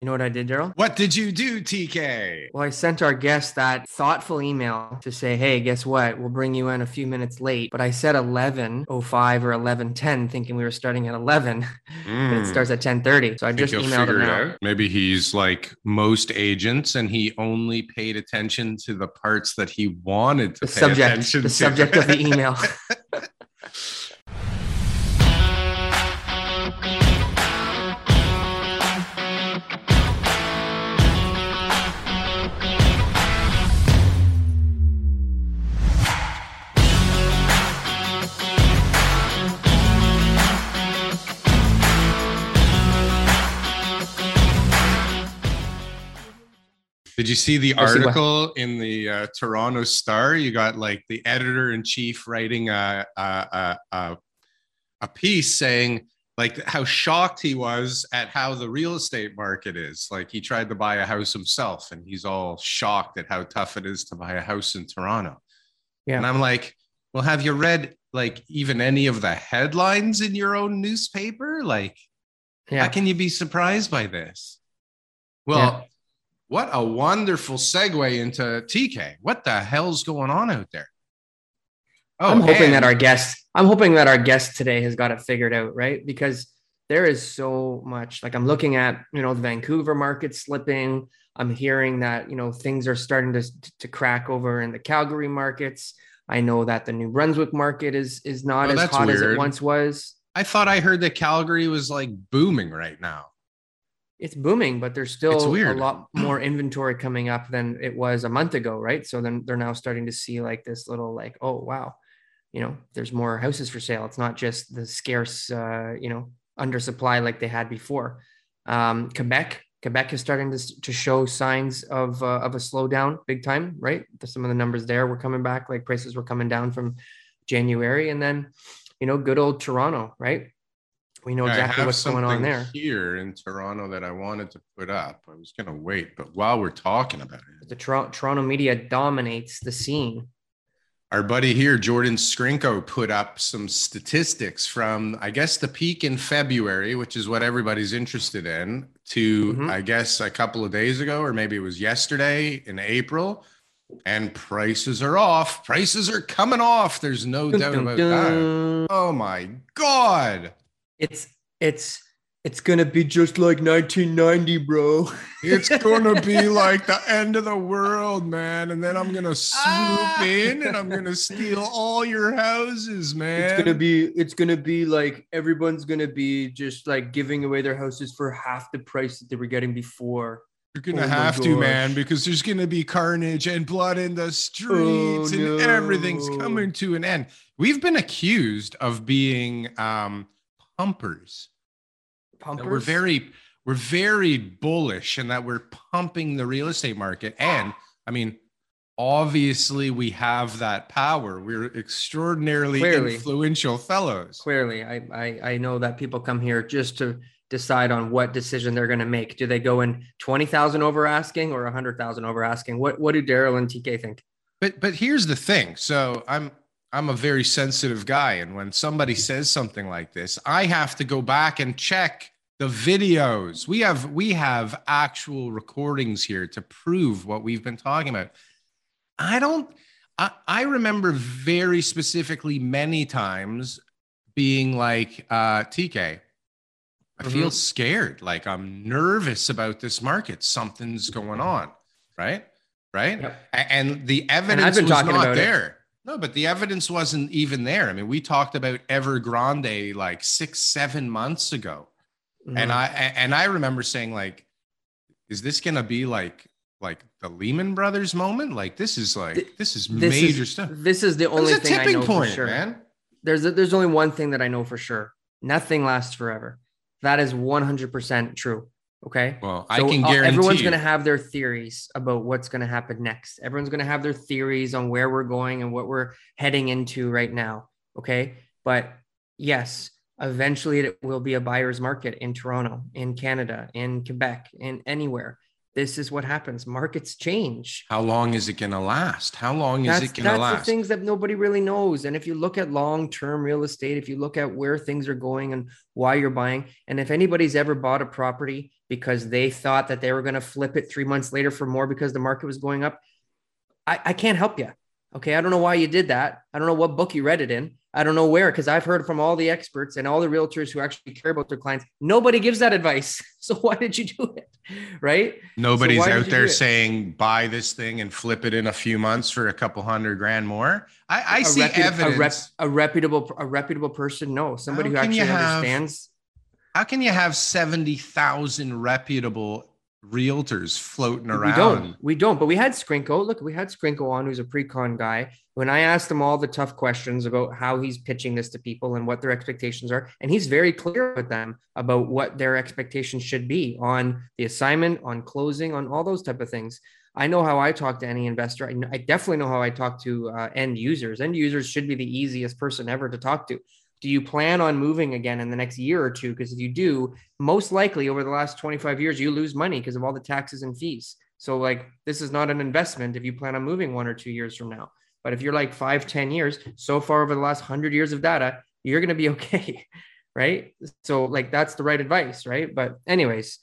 You know what I did, Daryl? What did you do, TK? Well, I sent our guest that thoughtful email to say, "Hey, guess what? We'll bring you in a few minutes late." But I said 11:05 or 11:10, thinking we were starting at 11, mm. and it starts at 10:30. So I, I just emailed him out. Maybe he's like most agents, and he only paid attention to the parts that he wanted to the pay subject, attention the to. subject of the email. Did you see the article in the uh, Toronto Star? You got like the editor in chief writing a, a, a, a piece saying like how shocked he was at how the real estate market is. Like he tried to buy a house himself and he's all shocked at how tough it is to buy a house in Toronto. Yeah. And I'm like, well, have you read like even any of the headlines in your own newspaper? Like, yeah. how can you be surprised by this? Well, yeah what a wonderful segue into TK. What the hell's going on out there? Oh, I'm hoping and- that our guest, I'm hoping that our guest today has got it figured out, right? Because there is so much. Like I'm looking at, you know, the Vancouver market slipping. I'm hearing that, you know, things are starting to, to crack over in the Calgary markets. I know that the New Brunswick market is is not oh, as hot weird. as it once was. I thought I heard that Calgary was like booming right now it's booming, but there's still a lot more inventory coming up than it was a month ago, right? So then they're now starting to see like this little like, oh wow, you know, there's more houses for sale. It's not just the scarce, uh, you know, undersupply like they had before. Um, Quebec, Quebec is starting to, to show signs of uh, of a slowdown, big time, right? Some of the numbers there were coming back, like prices were coming down from January, and then, you know, good old Toronto, right? We know exactly what's going on there here in Toronto that I wanted to put up. I was going to wait, but while we're talking about it, the Tor- Toronto media dominates the scene. Our buddy here, Jordan Skrinko, put up some statistics from, I guess, the peak in February, which is what everybody's interested in, to, mm-hmm. I guess, a couple of days ago, or maybe it was yesterday in April. And prices are off. Prices are coming off. There's no dun, doubt dun, about dun. that. Oh my God it's it's it's gonna be just like 1990, bro. it's gonna be like the end of the world, man. And then I'm gonna swoop ah. in and I'm gonna steal all your houses, man. It's gonna be it's gonna be like everyone's gonna be just like giving away their houses for half the price that they were getting before. You're gonna oh have to, man, because there's gonna be carnage and blood in the streets, oh, and no. everything's coming to an end. We've been accused of being um pumpers. Pumpers. We're very we're very bullish and that we're pumping the real estate market. And I mean, obviously we have that power. We're extraordinarily Clearly. influential fellows. Clearly, I, I I know that people come here just to decide on what decision they're going to make. Do they go in 20,000 over asking or a 100,000 over asking? What what do Daryl and TK think? But but here's the thing. So I'm I'm a very sensitive guy. And when somebody says something like this, I have to go back and check the videos. We have we have actual recordings here to prove what we've been talking about. I don't I, I remember very specifically many times being like uh TK. I mm-hmm. feel scared, like I'm nervous about this market. Something's going on, right? Right? Yep. And the evidence and was not there. It no, but the evidence wasn't even there. I mean, we talked about Evergrande like six, seven months ago, mm-hmm. and I and I remember saying like, "Is this gonna be like like the Lehman Brothers moment? Like this is like this is this major is, stuff. This is the only thing I know point, for sure. Man. There's a, there's only one thing that I know for sure. Nothing lasts forever. That is 100% true. Okay. Well, so I can uh, guarantee everyone's going to have their theories about what's going to happen next. Everyone's going to have their theories on where we're going and what we're heading into right now. Okay. But yes, eventually it will be a buyer's market in Toronto, in Canada, in Quebec, in anywhere this is what happens. Markets change. How long is it going to last? How long is it going to last? That's the things that nobody really knows. And if you look at long term real estate, if you look at where things are going and why you're buying, and if anybody's ever bought a property because they thought that they were going to flip it three months later for more because the market was going up, I, I can't help you. Okay. I don't know why you did that. I don't know what book you read it in. I don't know where, because I've heard from all the experts and all the realtors who actually care about their clients. Nobody gives that advice. So why did you do it? Right? Nobody's so out there saying buy this thing and flip it in a few months for a couple hundred grand more. I, I see repu- evidence. A, rep, a, reputable, a reputable person. No, somebody how who actually understands. How can you have seventy thousand reputable realtors floating around. We don't. We don't. But we had Skrinko. Look, we had Skrinko on, who's a pre-con guy. When I asked him all the tough questions about how he's pitching this to people and what their expectations are, and he's very clear with them about what their expectations should be on the assignment, on closing, on all those type of things. I know how I talk to any investor. I, I definitely know how I talk to uh, end users. End users should be the easiest person ever to talk to do you plan on moving again in the next year or two? Because if you do, most likely over the last 25 years, you lose money because of all the taxes and fees. So, like, this is not an investment if you plan on moving one or two years from now. But if you're like five, ten years, so far over the last 100 years of data, you're going to be okay. right. So, like, that's the right advice. Right. But, anyways,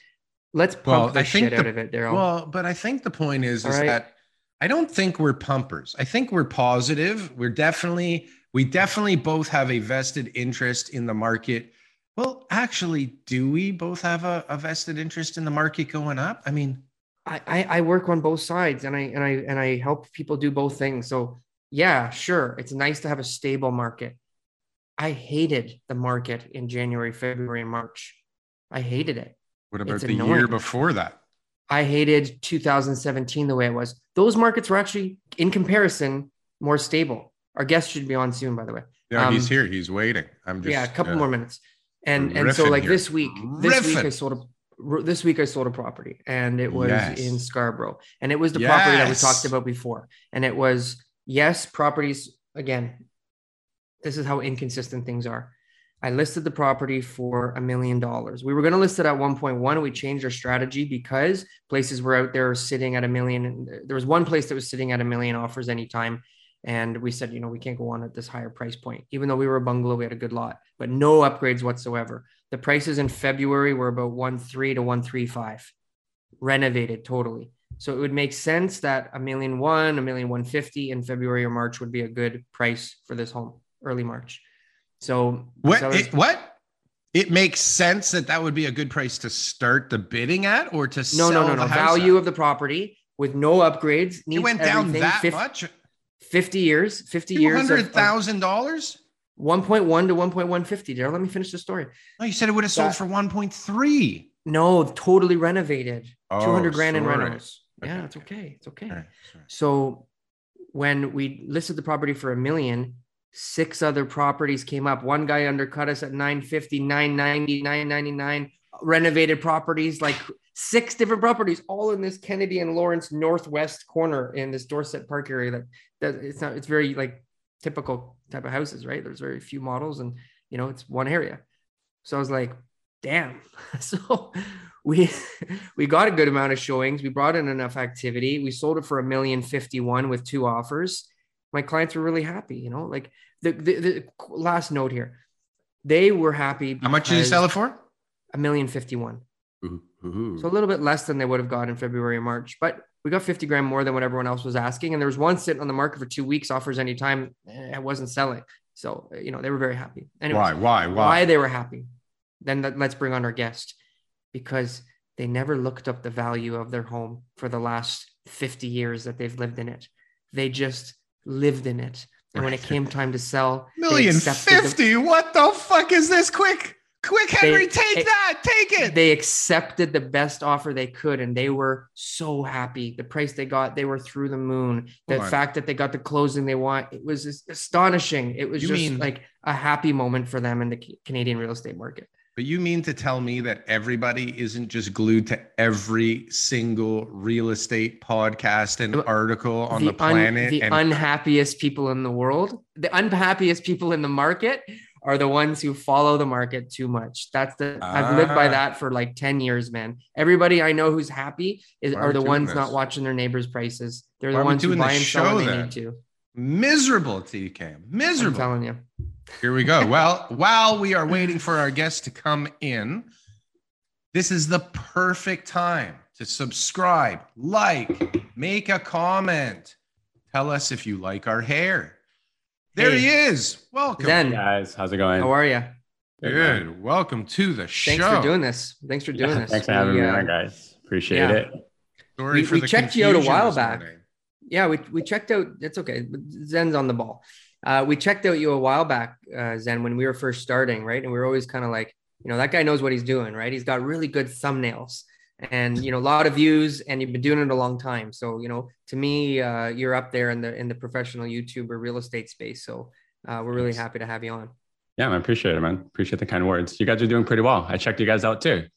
let's pump well, the shit the, out of it, Daryl. Well, but I think the point is, is right? that I don't think we're pumpers. I think we're positive. We're definitely we definitely both have a vested interest in the market. Well, actually, do we both have a, a vested interest in the market going up? I mean, I, I work on both sides and I and I and I help people do both things. So yeah, sure. It's nice to have a stable market. I hated the market in January, February, and March. I hated it. What about it's the annoying. year before that? I hated 2017 the way it was. Those markets were actually, in comparison, more stable. Our guest should be on soon, by the way. Yeah, um, he's here. He's waiting. I'm just yeah, a couple more minutes. And and so like here. this week, this riffing. week I sold a this week I sold a property and it was yes. in Scarborough. And it was the yes. property that we talked about before. And it was yes, properties again. This is how inconsistent things are. I listed the property for a million dollars. We were going to list it at 1.1. We changed our strategy because places were out there sitting at a million. There was one place that was sitting at a million offers anytime. And we said, you know, we can't go on at this higher price point. Even though we were a bungalow, we had a good lot, but no upgrades whatsoever. The prices in February were about one three to one three five, renovated totally. So it would make sense that a million one, a million one fifty in February or March would be a good price for this home, early March. So what? Sellers- it, what? It makes sense that that would be a good price to start the bidding at, or to no, no, no, no. Value at. of the property with no upgrades. It went down that 50, much. 50 years, 50 years. $200,000? 1.1 to 1.150. Daryl, let me finish the story. Oh, you said it would have sold that, for 1.3. No, totally renovated. Oh, 200 grand sorry. in rentals. Okay. Yeah, it's okay. It's okay. Right, so when we listed the property for a million, six other properties came up. One guy undercut us at 950, 990, 999 renovated properties like six different properties all in this Kennedy and Lawrence northwest corner in this Dorset Park area that that it's not it's very like typical type of houses, right? There's very few models and you know it's one area. So I was like, damn. so we we got a good amount of showings. We brought in enough activity. We sold it for a million fifty one with two offers. My clients were really happy, you know, like the, the, the last note here. They were happy. How much did you sell it for? A million fifty one. So a little bit less than they would have got in February or March, but we got 50 grand more than what everyone else was asking. And there was one sitting on the market for two weeks, offers anytime. Eh, it wasn't selling. So, you know, they were very happy. Anyways, why, why, why? Why they were happy. Then let's bring on our guest because they never looked up the value of their home for the last 50 years that they've lived in it. They just lived in it. And when it came time to sell, million fifty. The, what the fuck is this? Quick, Quick, Henry, they, take it, that, take it. They accepted the best offer they could, and they were so happy. The price they got, they were through the moon. The fact that they got the closing they want, it was astonishing. It was you just mean, like a happy moment for them in the Canadian real estate market. But you mean to tell me that everybody isn't just glued to every single real estate podcast and article on the, the planet? Un, the and- unhappiest people in the world, the unhappiest people in the market are the ones who follow the market too much. That's the ah. I've lived by ah. that for like 10 years, man. Everybody I know who's happy is are the ones this? not watching their neighbors' prices. They're Why the ones who buy and sell when they need to. Miserable TK. Miserable. I'm telling you. Here we go. Well, while we are waiting for our guests to come in, this is the perfect time to subscribe, like, make a comment. Tell us if you like our hair. There hey. he is. Welcome. Zen. guys, how's it going? How are you? Good. Welcome to the show. Thanks for doing this. Thanks for doing yeah, this. Thanks for having we, me on, guys. Appreciate yeah. it. Sorry we, we checked you out a while back. Morning. Yeah, we, we checked out. It's okay. Zen's on the ball. Uh, we checked out you a while back, uh, Zen, when we were first starting, right? And we were always kind of like, you know, that guy knows what he's doing, right? He's got really good thumbnails and you know a lot of views, and you've been doing it a long time. So you know, to me, uh, you're up there in the in the professional YouTuber real estate space. So uh, we're really happy to have you on. Yeah, I appreciate it, man. Appreciate the kind words. You guys are doing pretty well. I checked you guys out too.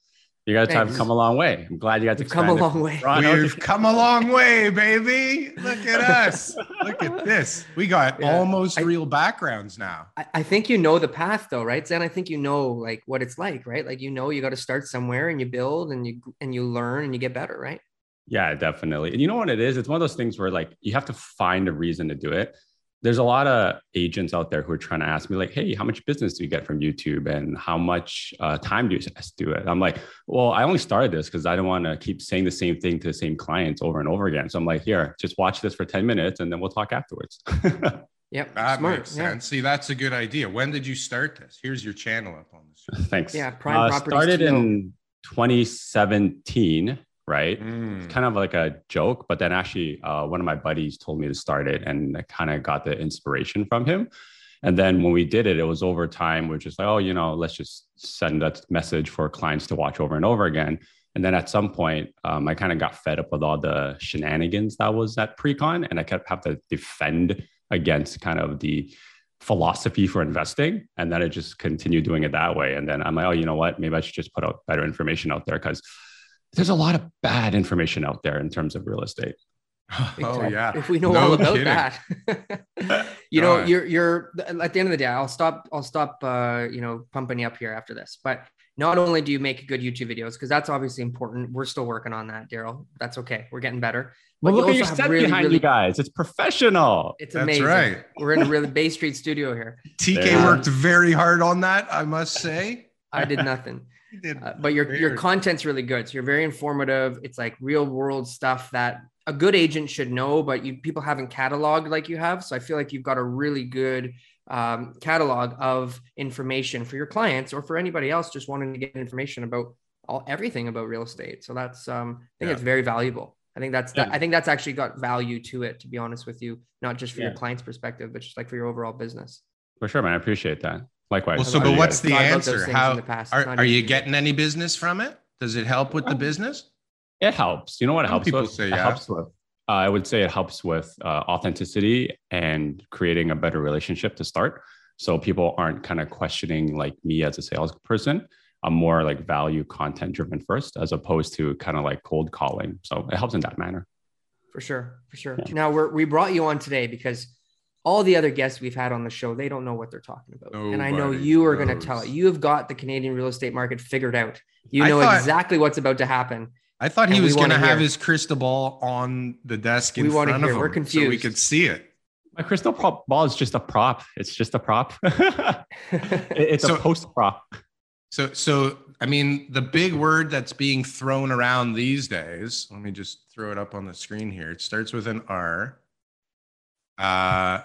You guys Thanks. have come a long way. I'm glad you guys have come a long way. We've come a long way, baby. Look at us. Look at this. We got yeah. almost I, real backgrounds now. I, I, think you know the path though, right? Zen, I think you know like what it's like, right? Like you know you got to start somewhere and you build and you and you learn and you get better, right? Yeah, definitely. And you know what it is? It's one of those things where like you have to find a reason to do it there's a lot of agents out there who are trying to ask me like hey how much business do you get from youtube and how much uh, time do you do it i'm like well i only started this because i don't want to keep saying the same thing to the same clients over and over again so i'm like here just watch this for 10 minutes and then we'll talk afterwards Yep. That Smart. makes sense. Yeah. See, that's a good idea. When did you start this? Here's your channel up on the screen. Thanks. Yeah. Prime uh, Properties. Started in 2017 right? Mm. It's kind of like a joke, but then actually, uh, one of my buddies told me to start it, and I kind of got the inspiration from him. And then when we did it, it was over time. We're just like, oh, you know, let's just send that message for clients to watch over and over again. And then at some point, um, I kind of got fed up with all the shenanigans that was at Precon, and I kept have to defend against kind of the philosophy for investing. And then I just continued doing it that way. And then I'm like, oh, you know what? Maybe I should just put out better information out there because there's a lot of bad information out there in terms of real estate. Oh yeah. If we know no all about kidding. that, you know, you're you're at the end of the day, I'll stop, I'll stop uh, you know, pumping you up here after this. But not only do you make good YouTube videos, because that's obviously important. We're still working on that, Daryl. That's okay. We're getting better. But well, look at your set really, behind really, you guys. It's professional. It's amazing. That's right. We're in a really Bay Street studio here. TK worked very hard on that, I must say. I did nothing. Uh, but your your content's really good. So you're very informative. It's like real world stuff that a good agent should know, but you people haven't cataloged like you have. So I feel like you've got a really good um, catalog of information for your clients or for anybody else just wanting to get information about all everything about real estate. So that's um, I think yeah. it's very valuable. I think that's that, I think that's actually got value to it. To be honest with you, not just for yeah. your client's perspective, but just like for your overall business. For sure, man. I appreciate that. Likewise. Well, so, but what's the answer? How the are, are you getting any business from it? Does it help with the business? It helps. You know what it helps people with? Say, yeah. It helps with. Uh, I would say it helps with uh, authenticity and creating a better relationship to start. So people aren't kind of questioning like me as a salesperson. I'm more like value content driven first, as opposed to kind of like cold calling. So it helps in that manner. For sure, for sure. Yeah. Now we're we brought you on today because all the other guests we've had on the show, they don't know what they're talking about. Nobody and I know you are going to tell it. You have got the Canadian real estate market figured out. You know thought, exactly what's about to happen. I thought he was going to have his crystal ball on the desk in we front of him. We're confused. So we could see it. My crystal ball is just a prop. It's just a prop. it's so, a post prop. So, so I mean, the big word that's being thrown around these days. Let me just throw it up on the screen here. It starts with an R. Uh,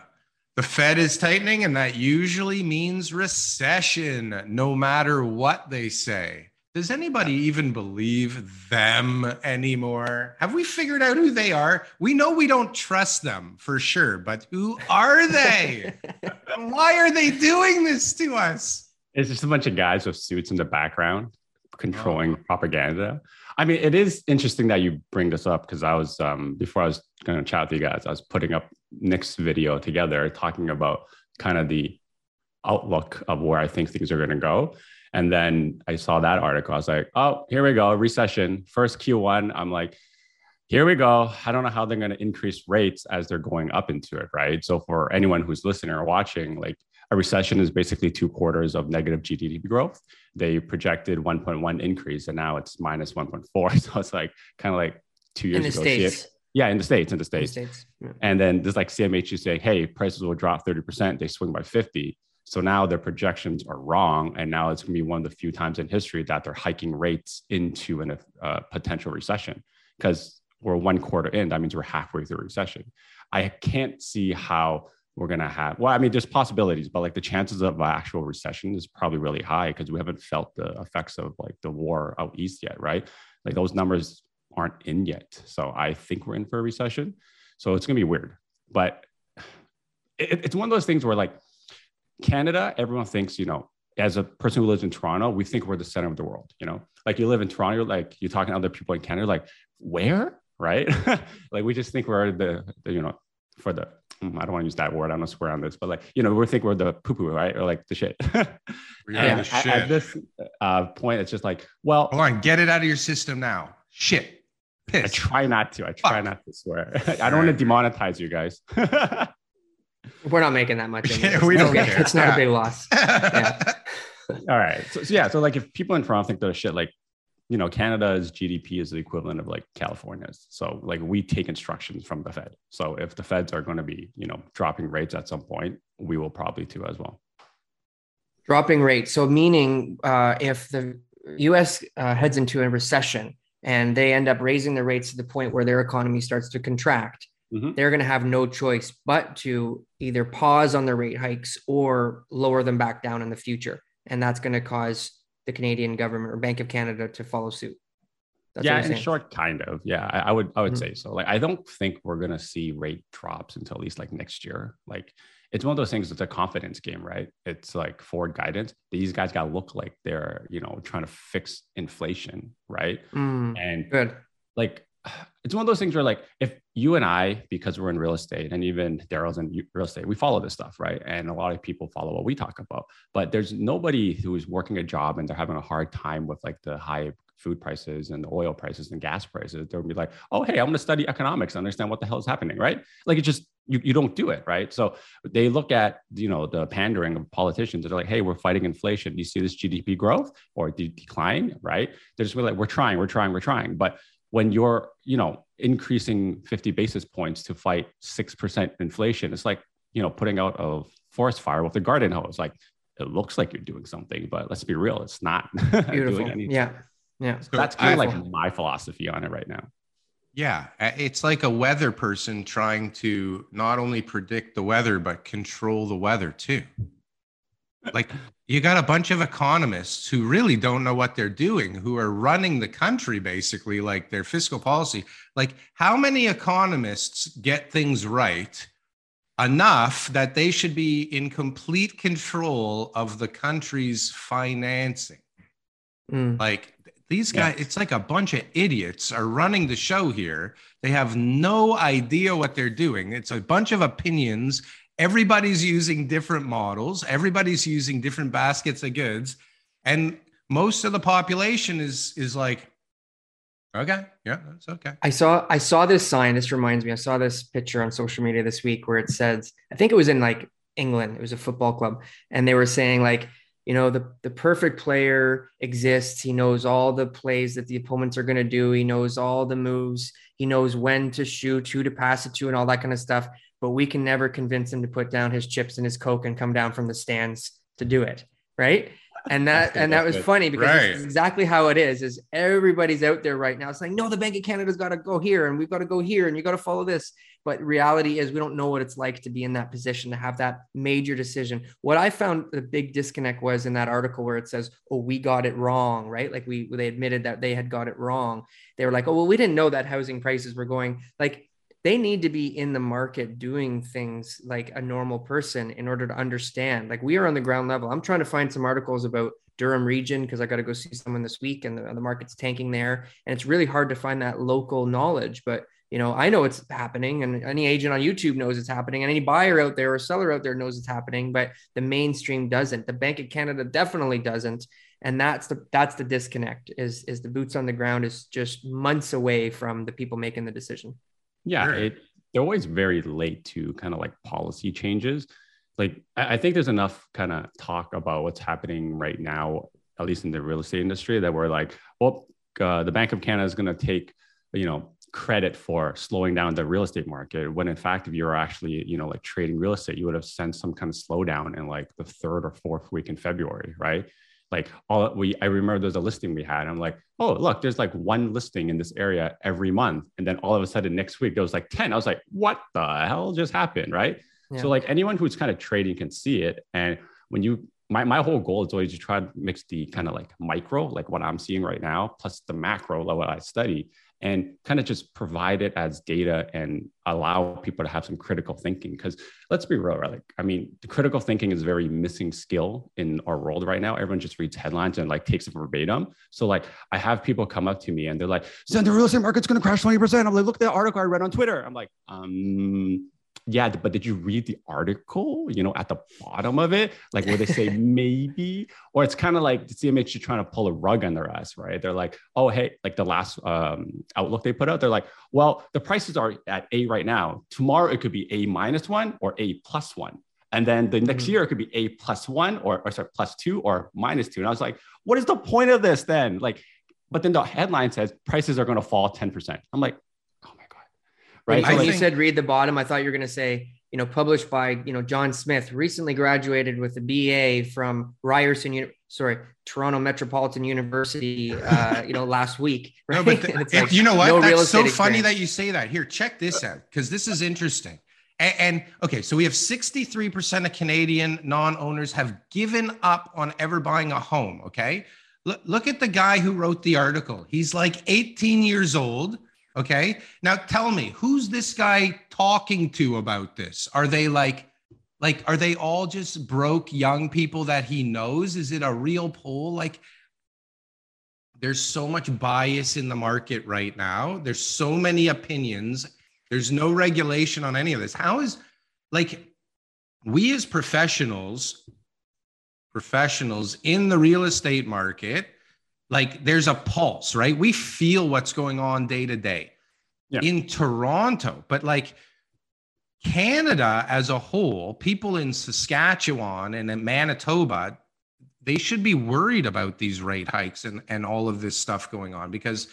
the Fed is tightening, and that usually means recession, no matter what they say. Does anybody even believe them anymore? Have we figured out who they are? We know we don't trust them for sure, but who are they? Why are they doing this to us? It's just a bunch of guys with suits in the background controlling oh. propaganda. I mean, it is interesting that you bring this up because I was um, before I was going to chat with you guys, I was putting up Nick's video together, talking about kind of the outlook of where I think things are going to go. And then I saw that article. I was like, oh, here we go, recession. First Q1. I'm like, here we go. I don't know how they're going to increase rates as they're going up into it, right? So for anyone who's listening or watching, like a recession is basically two quarters of negative GDP growth. They projected 1.1 increase, and now it's minus 1.4. So it's like kind of like two years in the ago. States. Yeah, in the states, in the states. In the states. Yeah. And then there's like CMHC saying, "Hey, prices will drop 30%." They swing by 50. So now their projections are wrong, and now it's going to be one of the few times in history that they're hiking rates into a uh, potential recession because we're one quarter in. That means we're halfway through a recession. I can't see how we're going to have. Well, I mean, there's possibilities, but like the chances of actual recession is probably really high because we haven't felt the effects of like the war out east yet, right? Like those numbers aren't in yet. So I think we're in for a recession. So it's going to be weird. But it, it's one of those things where, like, Canada, everyone thinks, you know, as a person who lives in Toronto, we think we're the center of the world, you know, like you live in Toronto, like, you're talking to other people in Canada, like, where? Right. like, we just think we're the, the, you know, for the, I don't want to use that word. I don't want to swear on this, but like, you know, we think we're the poo poo, right? Or like the shit. yeah, the shit. At, at, this uh, point, it's just like, well, hold on, get it out of your system now. Shit. Piss. I try not to. I try Fuck. not to swear. I don't want to demonetize you guys. We're not making that much. Yeah, we don't care. It's not yeah. a big loss. Yeah. All right. So, so, yeah. So like, if people in Toronto think they're shit, like, you know, Canada's GDP is the equivalent of like California's. So like, we take instructions from the Fed. So if the Feds are going to be, you know, dropping rates at some point, we will probably too as well. Dropping rates. So meaning, uh, if the U.S. Uh, heads into a recession and they end up raising the rates to the point where their economy starts to contract, mm-hmm. they're going to have no choice but to either pause on the rate hikes or lower them back down in the future. And that's going to cause the Canadian government or Bank of Canada to follow suit. That's yeah, in short, kind of. Yeah, I, I would I would mm-hmm. say so. Like, I don't think we're gonna see rate drops until at least like next year. Like, it's one of those things. It's a confidence game, right? It's like forward guidance. These guys got to look like they're you know trying to fix inflation, right? Mm, and good. Like, it's one of those things where like if you and I, because we're in real estate, and even Daryl's in real estate, we follow this stuff, right? And a lot of people follow what we talk about. But there's nobody who is working a job and they're having a hard time with like the high food prices and the oil prices and gas prices, they'll be like, oh, hey, I'm going to study economics, understand what the hell is happening, right? Like it just, you, you don't do it, right? So they look at, you know, the pandering of politicians. They're like, hey, we're fighting inflation. You see this GDP growth or de- decline, right? They're just like, we're trying, we're trying, we're trying. But when you're, you know, increasing 50 basis points to fight 6% inflation, it's like, you know, putting out a forest fire with a garden hose. Like it looks like you're doing something, but let's be real, it's not Beautiful. Yeah. Yeah. So that's kind of like my philosophy on it right now. Yeah. Uh, it's like a weather person trying to not only predict the weather, but control the weather too. Like you got a bunch of economists who really don't know what they're doing, who are running the country basically, like their fiscal policy. Like, how many economists get things right enough that they should be in complete control of the country's financing? Mm. Like, these guys, it's like a bunch of idiots are running the show here. They have no idea what they're doing. It's a bunch of opinions. Everybody's using different models, everybody's using different baskets of goods. And most of the population is is like, okay, yeah, that's okay. I saw I saw this sign. This reminds me, I saw this picture on social media this week where it says, I think it was in like England, it was a football club, and they were saying like you know the the perfect player exists. He knows all the plays that the opponents are going to do. He knows all the moves. He knows when to shoot who to pass it to and all that kind of stuff but we can never convince him to put down his chips and his coke and come down from the stands to do it right? And that and that was good. funny because right. exactly how it is is everybody's out there right now. Saying no the bank of canada's got to go here and we've got to go here and you got to follow this. But reality is we don't know what it's like to be in that position to have that major decision. What i found the big disconnect was in that article where it says oh we got it wrong right? Like we they admitted that they had got it wrong. They were like oh well we didn't know that housing prices were going like they need to be in the market doing things like a normal person in order to understand like we are on the ground level i'm trying to find some articles about durham region because i got to go see someone this week and the, the market's tanking there and it's really hard to find that local knowledge but you know, I know it's happening, and any agent on YouTube knows it's happening, and any buyer out there or seller out there knows it's happening, but the mainstream doesn't. The Bank of Canada definitely doesn't. and that's the that's the disconnect is is the boots on the ground is just months away from the people making the decision yeah it, they're always very late to kind of like policy changes. Like i, I think there's enough kind of talk about what's happening right now at least in the real estate industry that we're like well uh, the bank of canada is going to take you know credit for slowing down the real estate market when in fact if you were actually you know like trading real estate you would have sensed some kind of slowdown in like the third or fourth week in february right like all we i remember there's a listing we had i'm like oh look there's like one listing in this area every month. And then all of a sudden next week there was like 10 i was like what the hell just happened? Right? Yeah. so like anyone who's kind of trading can see it. And when you my, my whole goal is always to try to mix the kind of like micro like what i'm seeing right now plus the macro level i study and kind of just provide it as data and allow people to have some critical thinking. Because let's be real, right? Like, I mean, the critical thinking is a very missing skill in our world right now. Everyone just reads headlines and like takes it verbatim. So like, I have people come up to me and they're like, "Zen, the real estate market's going to crash twenty percent." I'm like, "Look at the article I read on Twitter." I'm like, um, yeah, but did you read the article, you know, at the bottom of it, like where they say maybe, or it's kind of like the CMHC trying to pull a rug under us, right? They're like, oh, hey, like the last um, outlook they put out, they're like, well, the prices are at A right now. Tomorrow it could be A minus one or A plus one. And then the next mm-hmm. year it could be A plus one or, or sorry, plus two or minus two. And I was like, what is the point of this then? Like, but then the headline says prices are going to fall 10%. I'm like, right? When so you said read the bottom, I thought you were going to say, you know, published by, you know, John Smith, recently graduated with a BA from Ryerson, sorry, Toronto Metropolitan University, uh, you know, last week. Right? No, but the, like, you know what? No That's so experience. funny that you say that. Here, check this out, because this is interesting. And, and, okay, so we have 63% of Canadian non-owners have given up on ever buying a home. Okay. Look, look at the guy who wrote the article. He's like 18 years old Okay. Now tell me, who's this guy talking to about this? Are they like, like, are they all just broke young people that he knows? Is it a real poll? Like, there's so much bias in the market right now. There's so many opinions. There's no regulation on any of this. How is, like, we as professionals, professionals in the real estate market, like there's a pulse, right? We feel what's going on day to day yeah. in Toronto, but like Canada as a whole, people in Saskatchewan and in Manitoba, they should be worried about these rate hikes and, and all of this stuff going on because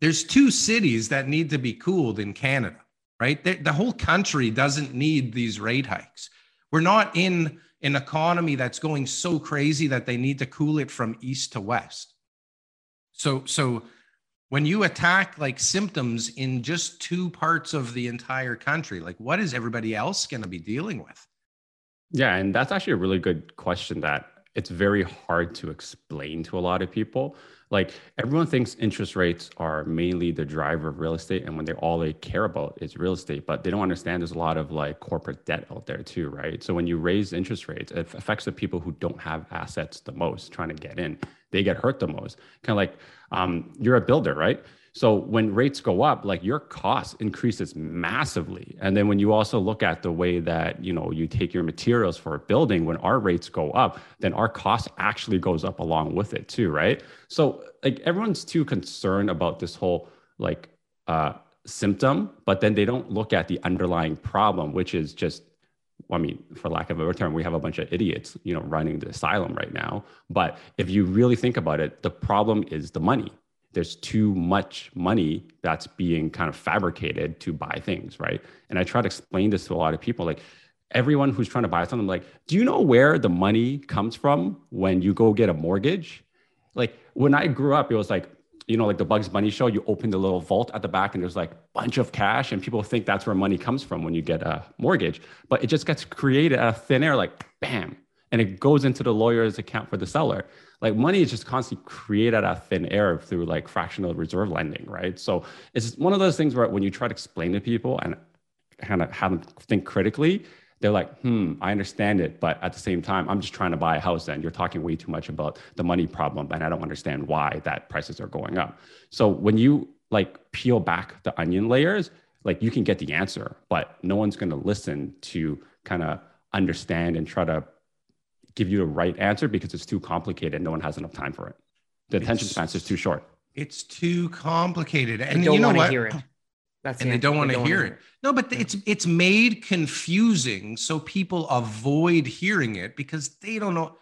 there's two cities that need to be cooled in Canada, right? The, the whole country doesn't need these rate hikes. We're not in an economy that's going so crazy that they need to cool it from east to west. So, so when you attack like symptoms in just two parts of the entire country, like what is everybody else going to be dealing with? Yeah, and that's actually a really good question that it's very hard to explain to a lot of people. Like everyone thinks interest rates are mainly the driver of real estate, and when they all they care about is real estate, but they don't understand there's a lot of like corporate debt out there too, right? So when you raise interest rates, it affects the people who don't have assets the most, trying to get in. They get hurt the most. Kind of like um, you're a builder, right? So when rates go up, like your cost increases massively. And then when you also look at the way that, you know, you take your materials for a building, when our rates go up, then our cost actually goes up along with it too, right? So like everyone's too concerned about this whole like uh, symptom, but then they don't look at the underlying problem, which is just I mean, for lack of a better term, we have a bunch of idiots, you know, running the asylum right now. But if you really think about it, the problem is the money there's too much money that's being kind of fabricated to buy things, right? And I try to explain this to a lot of people like everyone who's trying to buy something like, do you know where the money comes from when you go get a mortgage? Like when I grew up, it was like, you know, like the Bugs Bunny show, you open the little vault at the back and there's like a bunch of cash and people think that's where money comes from when you get a mortgage. But it just gets created out of thin air, like bam, and it goes into the lawyer's account for the seller like money is just constantly created out of thin air through like fractional reserve lending, right? So it's one of those things where when you try to explain to people and kind of have them think critically, they're like, hmm, I understand it, but at the same time, I'm just trying to buy a house and you're talking way too much about the money problem and I don't understand why that prices are going up. So when you like peel back the onion layers, like you can get the answer, but no one's going to listen to kind of understand and try to give you the right answer because it's too complicated. and No one has enough time for it. The attention span is too short. It's too complicated, and you know what? Hear it. That's and the they don't want to hear it. No, but yeah. it's it's made confusing so people avoid hearing it because they don't know.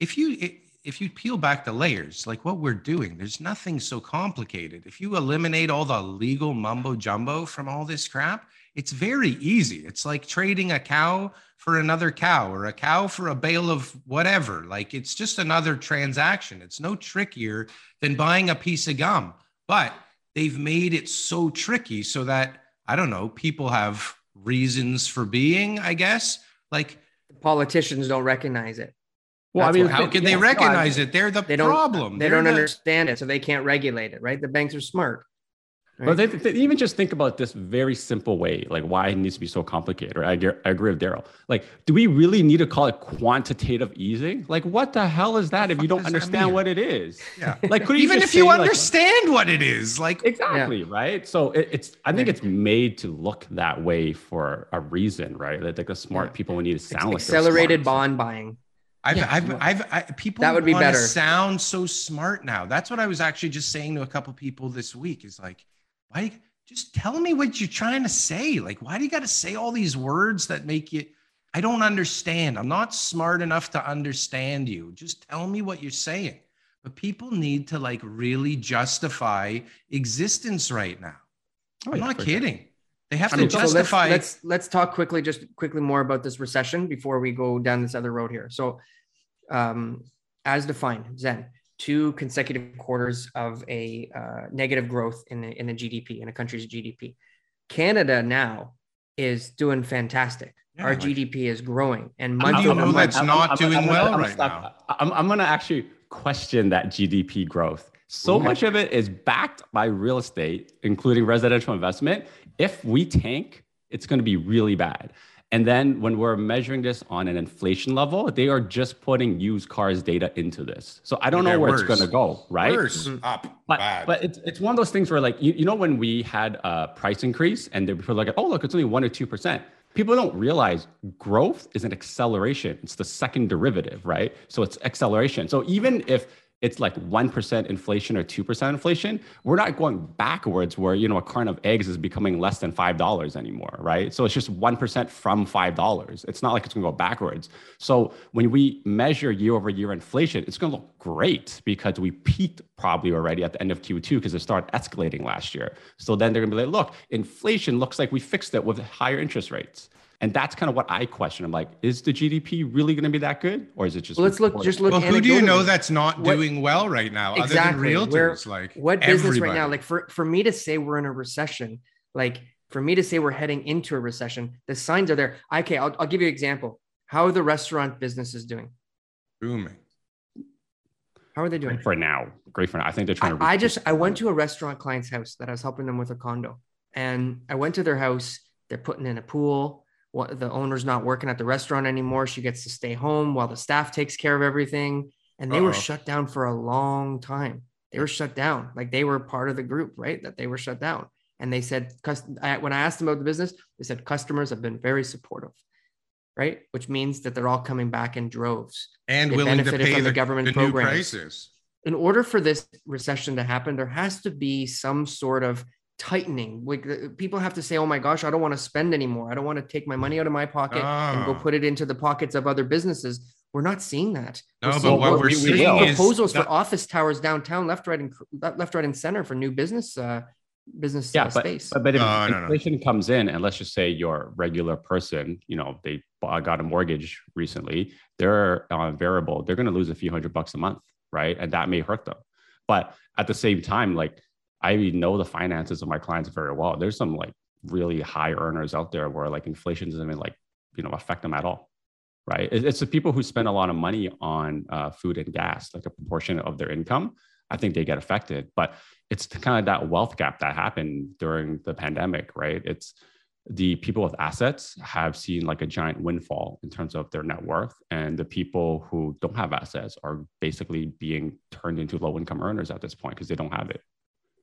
If you if you peel back the layers, like what we're doing, there's nothing so complicated. If you eliminate all the legal mumbo jumbo from all this crap, it's very easy. It's like trading a cow for another cow or a cow for a bale of whatever. Like it's just another transaction. It's no trickier than buying a piece of gum. But they've made it so tricky so that I don't know, people have reasons for being, I guess. Like politicians don't recognize it. Well, That's I mean, how can they recognize it? They're the they problem. They They're don't the... understand it, so they can't regulate it, right? The banks are smart. Right? But they, they, even just think about this very simple way, like why it needs to be so complicated. Right? I, I agree with Daryl. Like, do we really need to call it quantitative easing? Like, what the hell is that if you don't understand what it is? Yeah. Like, could even if you understand like, what it is, like exactly yeah. right. So it, it's I think it's made to look that way for a reason, right? Like, like the smart yeah. people need to sound it's like accelerated bond buying. I've, yeah. I've, I've, I, people that would be better. Sound so smart now. That's what I was actually just saying to a couple people this week. Is like, why just tell me what you're trying to say? Like, why do you got to say all these words that make you? I don't understand. I'm not smart enough to understand you. Just tell me what you're saying. But people need to like really justify existence right now. Oh, I'm yeah, not kidding. Sure. They have I to mean, justify. So let's, let's, let's talk quickly, just quickly more about this recession before we go down this other road here. So, um, as defined, Zen two consecutive quarters of a uh, negative growth in the, in the GDP in a country's GDP. Canada now is doing fantastic. Yeah, Our like, GDP is growing, and month how do you know that's I'm, not I'm, doing I'm, well right now? I'm, I'm going to actually question that GDP growth. So okay. much of it is backed by real estate, including residential investment. If we tank, it's going to be really bad. And then when we're measuring this on an inflation level, they are just putting used cars data into this. So I don't know where worse. it's going to go, right? Worse, mm-hmm. up, but, bad. But it's, it's one of those things where like, you, you know, when we had a price increase and they were like, oh, look, it's only one or 2%. People don't realize growth is an acceleration. It's the second derivative, right? So it's acceleration. So even if it's like 1% inflation or 2% inflation, we're not going backwards where, you know, a carton of eggs is becoming less than $5 anymore, right? So it's just 1% from $5. It's not like it's going to go backwards. So when we measure year over year inflation, it's going to look great because we peaked probably already at the end of Q2 because it started escalating last year. So then they're going to be like, look, inflation looks like we fixed it with higher interest rates. And that's kind of what I question. I'm like, is the GDP really going to be that good, or is it just? Well, let's look. Just look. Well, who do you know that's not what, doing well right now, exactly, other than realtors? Where, like what business everybody. right now? Like for for me to say we're in a recession, like for me to say we're heading into a recession, the signs are there. Okay, I'll, I'll give you an example. How are the restaurant businesses doing? Booming. How are they doing? Great for now. Great for now. I think they're trying I, to. I just I went to a restaurant client's house that I was helping them with a condo, and I went to their house. They're putting in a pool what the owner's not working at the restaurant anymore. She gets to stay home while the staff takes care of everything. And they Uh-oh. were shut down for a long time. They were shut down. Like they were part of the group, right? That they were shut down. And they said, when I asked them about the business, they said customers have been very supportive, right? Which means that they're all coming back in droves and they willing to pay the, government the programs. prices. In order for this recession to happen, there has to be some sort of tightening. Like people have to say, "Oh my gosh, I don't want to spend anymore. I don't want to take my money out of my pocket oh. and go ah. put it into the pockets of other businesses." We're not seeing that. No, we're but what we're, we're seeing proposals for office towers downtown, left, right, and left, right, and center for new business uh, business yeah, uh, but, space. But, but if no, inflation no, no. comes in, and let's just say your regular person, you know, they got a mortgage recently, they're uh, variable. They're going to lose a few hundred bucks a month, right? And that may hurt them. But at the same time, like I know the finances of my clients very well. There's some like really high earners out there where like inflation doesn't even like you know affect them at all, right? It's the people who spend a lot of money on uh, food and gas, like a proportion of their income. I think they get affected, but it's kind of that wealth gap that happened during the pandemic, right? It's the people with assets have seen like a giant windfall in terms of their net worth and the people who don't have assets are basically being turned into low income earners at this point because they don't have it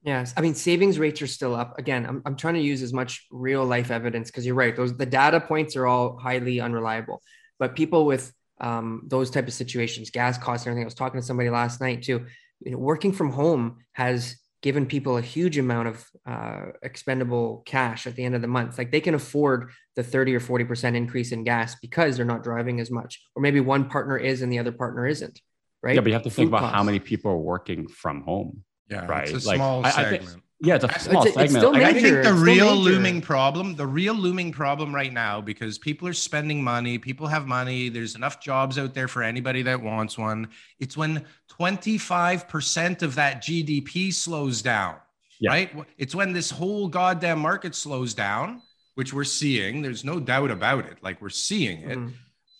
Yes, I mean savings rates are still up. Again, I'm, I'm trying to use as much real life evidence because you're right. Those the data points are all highly unreliable. But people with um, those type of situations, gas costs and everything. I was talking to somebody last night too. You know, working from home has given people a huge amount of uh, expendable cash at the end of the month. Like they can afford the 30 or 40% increase in gas because they're not driving as much, or maybe one partner is and the other partner isn't. Right. Yeah, but you have to Food think about costs. how many people are working from home. Yeah, right. It's a like, small I, segment. I think, yeah, it's a small it's, segment. It's I think the real looming problem, the real looming problem right now, because people are spending money, people have money, there's enough jobs out there for anybody that wants one. It's when 25% of that GDP slows down, yeah. right? It's when this whole goddamn market slows down, which we're seeing. There's no doubt about it. Like we're seeing it. Mm-hmm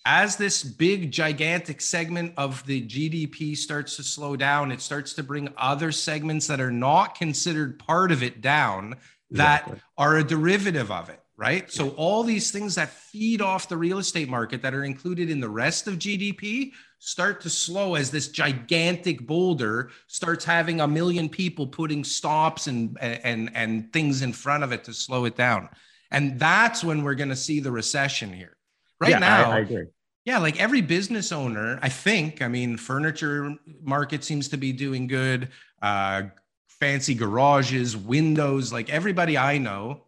as this big gigantic segment of the GDP starts to slow down, it starts to bring other segments that are not considered part of it down that exactly. are a derivative of it, right? So all these things that feed off the real estate market that are included in the rest of GDP start to slow as this gigantic boulder starts having a million people putting stops and and and things in front of it to slow it down. And that's when we're going to see the recession here. Right yeah, now, I, I agree yeah, like every business owner, I think. I mean, furniture market seems to be doing good. Uh, fancy garages, windows, like everybody I know,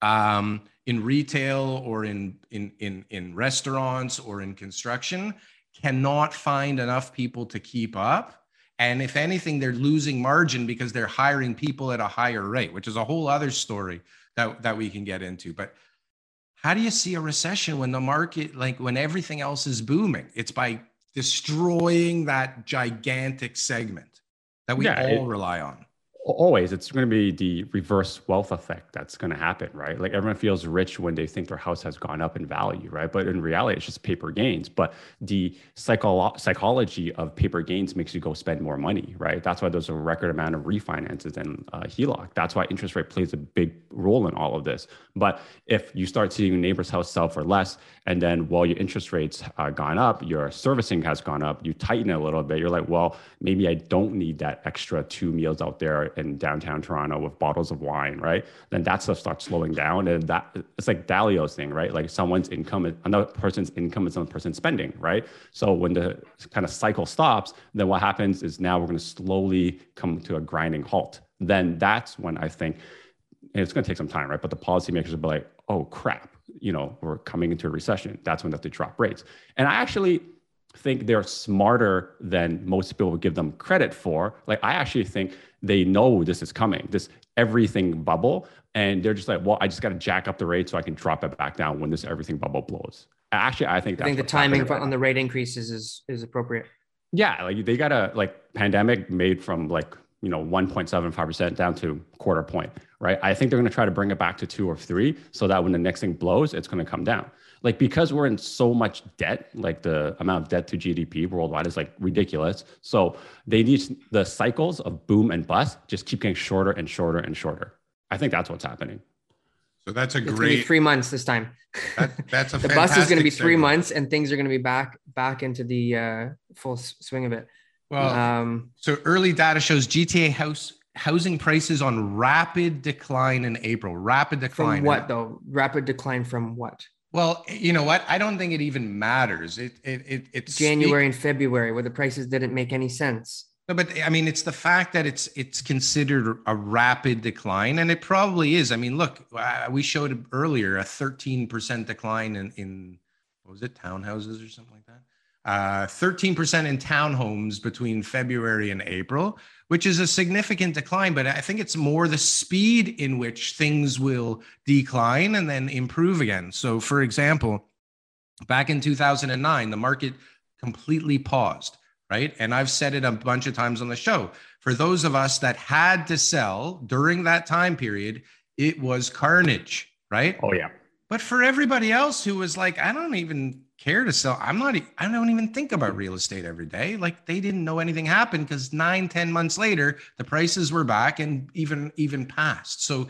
um, in retail or in in in in restaurants or in construction, cannot find enough people to keep up. And if anything, they're losing margin because they're hiring people at a higher rate, which is a whole other story that that we can get into. But how do you see a recession when the market, like when everything else is booming? It's by destroying that gigantic segment that we yeah, all it, rely on always it's going to be the reverse wealth effect that's going to happen right? Like everyone feels rich when they think their house has gone up in value right? But in reality it's just paper gains. But the psycho- psychology of paper gains makes you go spend more money right? That's why there's a record amount of refinances and uh, HELOC. That's why interest rate plays a big role in all of this. But if you start seeing your neighbor's house sell for less and then while your interest rates uh, gone up your servicing has gone up you tighten it a little bit you're like well maybe i don't need that extra two meals out there in downtown Toronto with bottles of wine, right? Then that stuff starts slowing down. And that it's like Dalio's thing, right? Like someone's income, another person's income is another person's spending, right? So when the kind of cycle stops, then what happens is now we're going to slowly come to a grinding halt. Then that's when I think it's going to take some time, right? But the policymakers will be like, oh crap, you know, we're coming into a recession. That's when they have to drop rates. And I actually think they're smarter than most people would give them credit for. Like I actually think they know this is coming, this everything bubble, and they're just like, well, I just got to jack up the rate so I can drop it back down when this everything bubble blows. Actually, I think I think the timing on the rate increases is is appropriate. Yeah, like they got a like pandemic made from like you know 1.75% down to quarter point right i think they're going to try to bring it back to two or three so that when the next thing blows it's going to come down like because we're in so much debt like the amount of debt to gdp worldwide is like ridiculous so they need the cycles of boom and bust just keep getting shorter and shorter and shorter i think that's what's happening so that's a it's great three months this time that, that's a the bus is going to be three segment. months and things are going to be back back into the uh, full swing of it well, um, so early data shows GTA house housing prices on rapid decline in April. Rapid decline. From what though? Rapid decline from what? Well, you know what? I don't think it even matters. It it it it's January and February where the prices didn't make any sense. No, but I mean, it's the fact that it's it's considered a rapid decline, and it probably is. I mean, look, uh, we showed earlier a 13% decline in in what was it, townhouses or something like that uh, 13% in townhomes between February and April, which is a significant decline. But I think it's more the speed in which things will decline and then improve again. So, for example, back in 2009, the market completely paused, right? And I've said it a bunch of times on the show. For those of us that had to sell during that time period, it was carnage, right? Oh, yeah. But for everybody else who was like, I don't even care to sell. I'm not, I don't even think about real estate every day. Like they didn't know anything happened because nine, ten months later, the prices were back and even, even past. So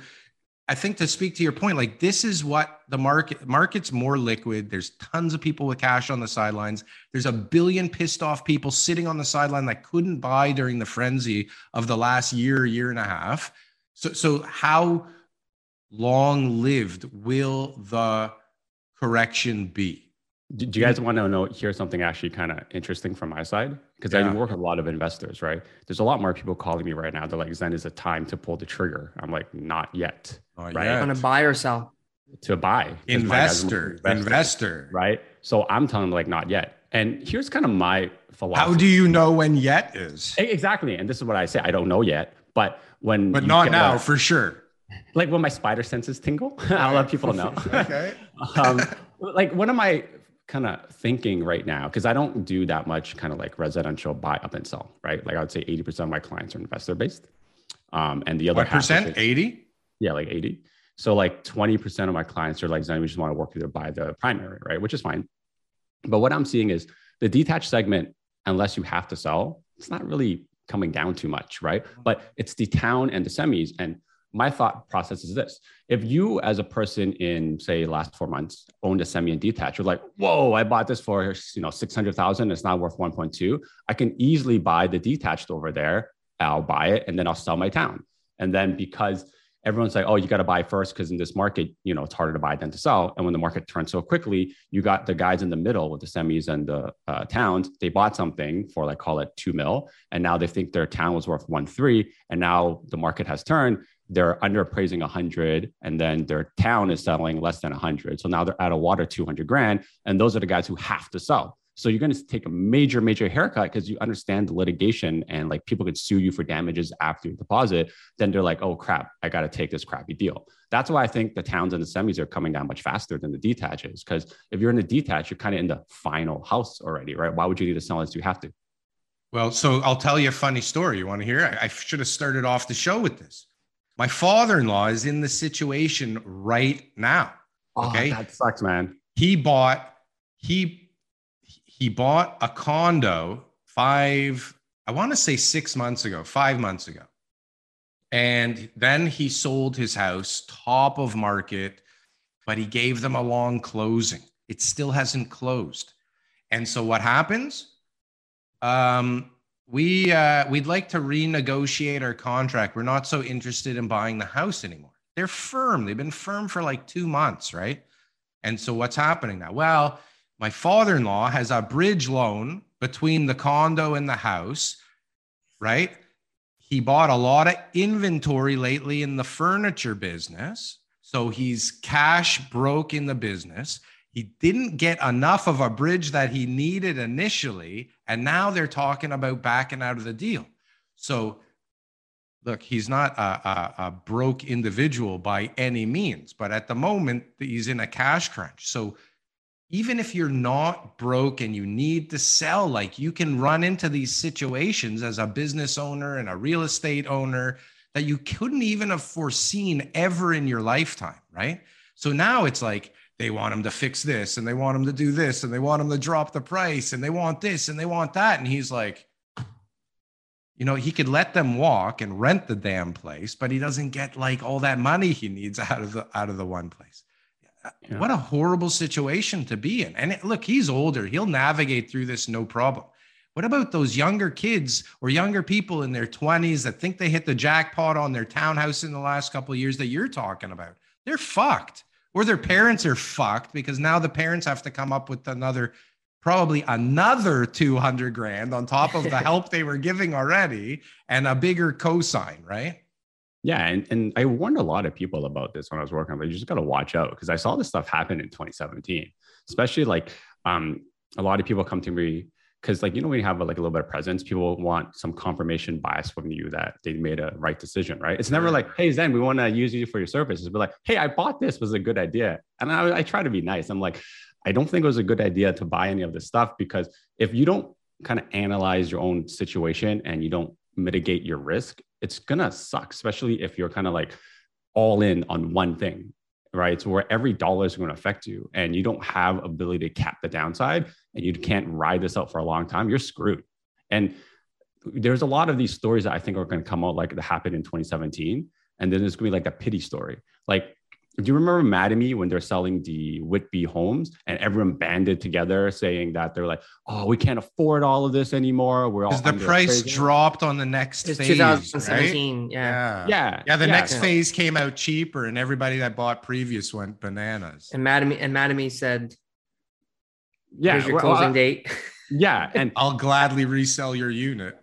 I think to speak to your point, like this is what the market market's more liquid. There's tons of people with cash on the sidelines. There's a billion pissed off people sitting on the sideline that couldn't buy during the frenzy of the last year, year and a half. So, so how long lived will the correction be? Do, do you guys want to know hear something actually kind of interesting from my side? Because yeah. i work with a lot of investors right? There's a lot more people calling me right now. They're like zen is it time to pull the trigger? I'm like not yet. Not right? yet. want to buy or sell? To buy. Investor. investor, investor. right? So i'm telling them like not yet. And here's kind of my philosophy. How do you know when yet is? Exactly and this is what i say i don't know yet. But when but not now like, for sure. Like when my spider senses tingle i'll let people know. Okay. Um, like one of my kind of thinking right now because I don't do that much kind of like residential buy up and sell, right? Like I would say 80% of my clients are investor based. Um, and the other what percent, 80? Yeah, like 80. So like 20% of my clients are like, we just want to work either buy the primary, right? Which is fine. But what I'm seeing is the detached segment, unless you have to sell, it's not really coming down too much, right? But it's the town and the semis. And my thought process is this if you as a person in say last four months owned a semi and detached you're like whoa i bought this for you know 600000 it's not worth 1.2 i can easily buy the detached over there i'll buy it and then i'll sell my town and then because everyone's like, oh, you got to buy first because in this market, you know, it's harder to buy than to sell. And when the market turns so quickly, you got the guys in the middle with the semis and the uh, towns. They bought something for like call it two mil, and now they think their town was worth one three, and now the market has turned. They're underappraising 100, and then their town is selling less than 100. So now they're out of water 200 grand, and those are the guys who have to sell. So you're going to take a major, major haircut because you understand the litigation and like people could sue you for damages after you deposit. Then they're like, oh crap, I got to take this crappy deal. That's why I think the towns and the semis are coming down much faster than the detaches. Because if you're in the detach, you're kind of in the final house already, right? Why would you need to sell unless you have to? Well, so I'll tell you a funny story. You want to hear? I, I should have started off the show with this. My father-in-law is in the situation right now. Oh, okay, oh, that sucks, man. He bought he he bought a condo five, I want to say six months ago, five months ago. And then he sold his house top of market, but he gave them a long closing. It still hasn't closed. And so what happens? Um, we uh, we'd like to renegotiate our contract. We're not so interested in buying the house anymore. They're firm. They've been firm for like two months, right? And so what's happening now? Well, my father in law has a bridge loan between the condo and the house, right? He bought a lot of inventory lately in the furniture business. So he's cash broke in the business. He didn't get enough of a bridge that he needed initially. And now they're talking about backing out of the deal. So, look, he's not a, a, a broke individual by any means, but at the moment, he's in a cash crunch. So, even if you're not broke and you need to sell, like you can run into these situations as a business owner and a real estate owner that you couldn't even have foreseen ever in your lifetime, right? So now it's like they want him to fix this and they want him to do this and they want him to drop the price and they want this and they want that. And he's like, you know, he could let them walk and rent the damn place, but he doesn't get like all that money he needs out of the out of the one place. Yeah. What a horrible situation to be in. And look, he's older. He'll navigate through this no problem. What about those younger kids or younger people in their 20s that think they hit the jackpot on their townhouse in the last couple of years that you're talking about? They're fucked. Or their parents are fucked because now the parents have to come up with another probably another 200 grand on top of the help they were giving already and a bigger cosign, right? Yeah, and, and I warned a lot of people about this when I was working, but you just got to watch out because I saw this stuff happen in 2017, especially like um, a lot of people come to me because like you know when you have a, like a little bit of presence, people want some confirmation bias from you that they made a right decision, right? It's never like, hey Zen, we want to use you for your services, but like, hey, I bought this was a good idea, and I, I try to be nice. I'm like, I don't think it was a good idea to buy any of this stuff because if you don't kind of analyze your own situation and you don't mitigate your risk, it's gonna suck, especially if you're kind of like all in on one thing, right? So where every dollar is going to affect you, and you don't have ability to cap the downside, and you can't ride this out for a long time, you're screwed. And there's a lot of these stories that I think are going to come out like that happened in 2017, and then there's going to be like a pity story, like do you remember Mattamy when they're selling the Whitby homes and everyone banded together saying that they're like, oh, we can't afford all of this anymore. We're all the price dropped on the next it's phase. 2017. Right? Yeah. yeah. Yeah. Yeah. The yeah. next yeah. phase came out cheaper and everybody that bought previous went bananas. And Mattamy and Mattamy said Yeah, Here's your well, closing uh, date. Yeah, and I'll gladly resell your unit.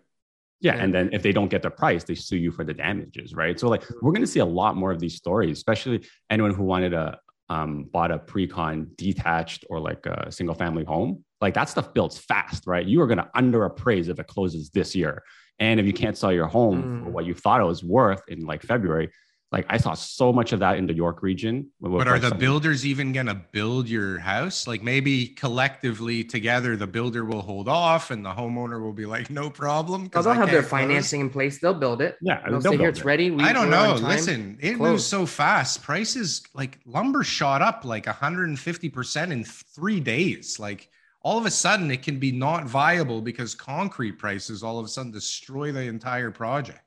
Yeah, yeah, and then if they don't get the price, they sue you for the damages, right? So like we're going to see a lot more of these stories, especially anyone who wanted a um, bought a pre-con detached or like a single family home. Like that stuff builds fast, right? You are going to underappraise if it closes this year, and if you can't sell your home mm. for what you thought it was worth in like February, like I saw so much of that in the York region. But are the builders even going to build your house? Like maybe collectively together, the builder will hold off and the homeowner will be like, no problem. Because they'll have their financing in place. They'll build it. Yeah. They'll, they'll say, here, it's ready. We, I don't know. Listen, it Close. moves so fast. Prices like lumber shot up like 150% in three days. Like all of a sudden it can be not viable because concrete prices all of a sudden destroy the entire project.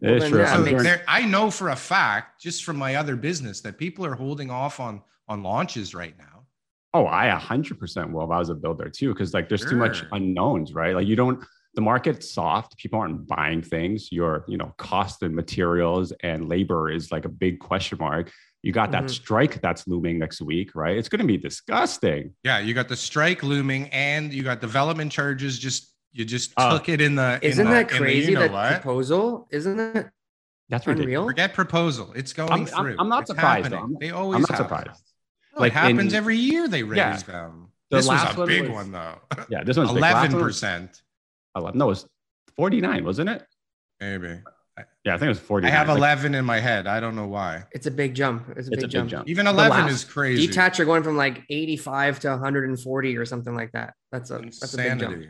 Well, true. So there, I know for a fact, just from my other business, that people are holding off on on launches right now. Oh, I 100% will if I was a builder too, because like there's sure. too much unknowns, right? Like you don't, the market's soft. People aren't buying things. Your, you know, cost and materials and labor is like a big question mark. You got that mm-hmm. strike that's looming next week, right? It's going to be disgusting. Yeah, you got the strike looming, and you got development charges just you just uh, took it in the. Isn't in that the, crazy? The, you know that proposal, isn't that? That's unreal. Ridiculous. Forget proposal. It's going I'm, through. I'm, I'm not it's surprised. I'm, they always. I'm not have. surprised. Well, like it happens in, every year. They raise yeah, them. The this was a big was, one though. Yeah, this one's eleven percent. Eleven? No, it was forty nine, wasn't it? Maybe. Yeah, I think it was 40. I have 11 like, in my head. I don't know why. It's a big jump. It's a, it's big, a jump. big, jump. Even 11 is crazy. Detach are going from like 85 to 140 or something like that. That's a Insanity. that's a big jump.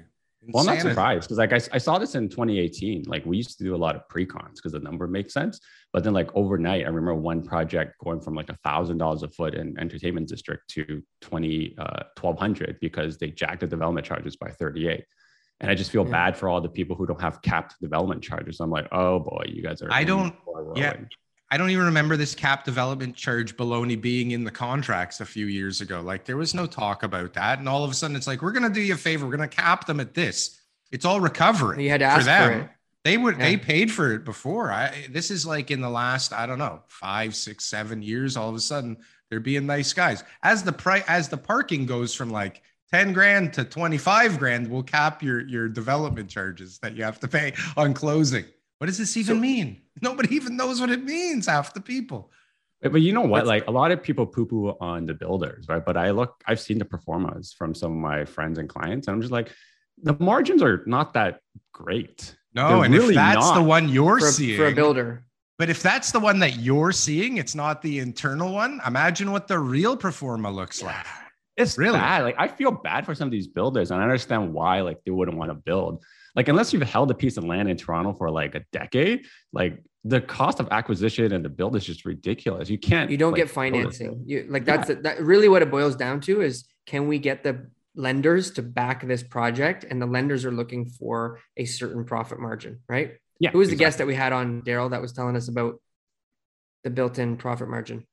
Well, I'm not surprised because like I, I saw this in 2018. Like we used to do a lot of pre-cons because the number makes sense. But then like overnight, I remember one project going from like a thousand dollars a foot in entertainment district to 20, uh, 1200 because they jacked the development charges by 38. And I just feel yeah. bad for all the people who don't have capped development charges. I'm like, oh boy, you guys are. I don't. Yeah. I don't even remember this cap development charge baloney being in the contracts a few years ago. Like there was no talk about that. And all of a sudden it's like, we're going to do you a favor. We're going to cap them at this. It's all recovery. You had to ask for them. For it. They would, yeah. they paid for it before. I, this is like in the last, I don't know, five, six, seven years, all of a sudden they're being nice guys. As the price, as the parking goes from like 10 grand to 25 grand, we'll cap your, your development charges that you have to pay on closing. What does this even so, mean? Nobody even knows what it means, half the people. But you know what? Like a lot of people poo poo on the builders, right? But I look, I've seen the performance from some of my friends and clients, and I'm just like, the margins are not that great. No, They're and really if that's not. the one you're for, seeing for a builder, but if that's the one that you're seeing, it's not the internal one. Imagine what the real performa looks like. It's really bad. Like I feel bad for some of these builders, and I understand why like they wouldn't want to build like unless you've held a piece of land in Toronto for like a decade, like the cost of acquisition and the build is just ridiculous. You can't. You don't like, get financing. You like that's yeah. that really what it boils down to is can we get the lenders to back this project, and the lenders are looking for a certain profit margin, right? Yeah. Who was exactly. the guest that we had on Daryl that was telling us about the built-in profit margin?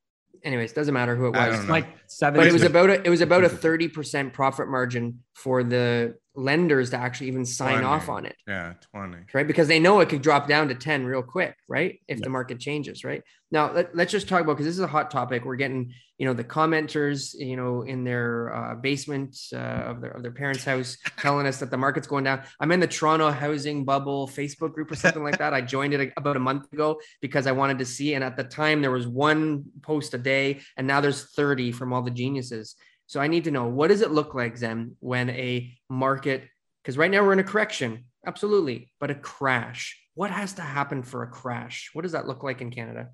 anyways, doesn't matter who it was. Like seven. But it was about a, it was about a thirty percent profit margin for the lenders to actually even sign 20. off on it. Yeah, twenty. Right, because they know it could drop down to ten real quick, right? If yeah. the market changes, right? Now let, us just talk about because this is a hot topic. We're getting you know the commenters you know in their uh, basement uh, of their of their parents' house telling us that the market's going down. I'm in the Toronto housing bubble Facebook group or something like that. I joined it about a month ago because I wanted to see, and at the time there was one post a day, and now there's 30 from all the geniuses. So I need to know what does it look like, then when a market because right now we're in a correction, absolutely, but a crash. What has to happen for a crash? What does that look like in Canada?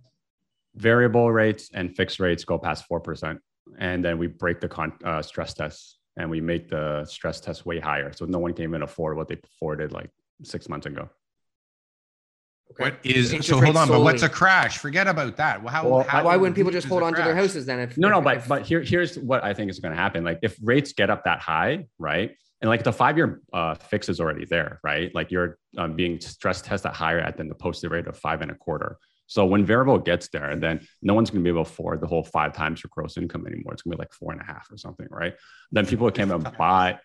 variable rates and fixed rates go past 4%. And then we break the con- uh, stress tests and we make the stress test way higher. So no one can even afford what they afforded like six months ago. Okay. What is so? Hold on, solely. but what's a crash? Forget about that. Well, how, well, how why wouldn't people just hold on to their houses then? If no, if, no, but if, but here here's what I think is going to happen. Like if rates get up that high, right? And like the five year uh, fix is already there, right? Like you're um, being stress tested higher at than the posted rate of five and a quarter. So when variable gets there, then no one's going to be able to afford the whole five times your gross income anymore. It's going to be like four and a half or something, right? Then people can buy.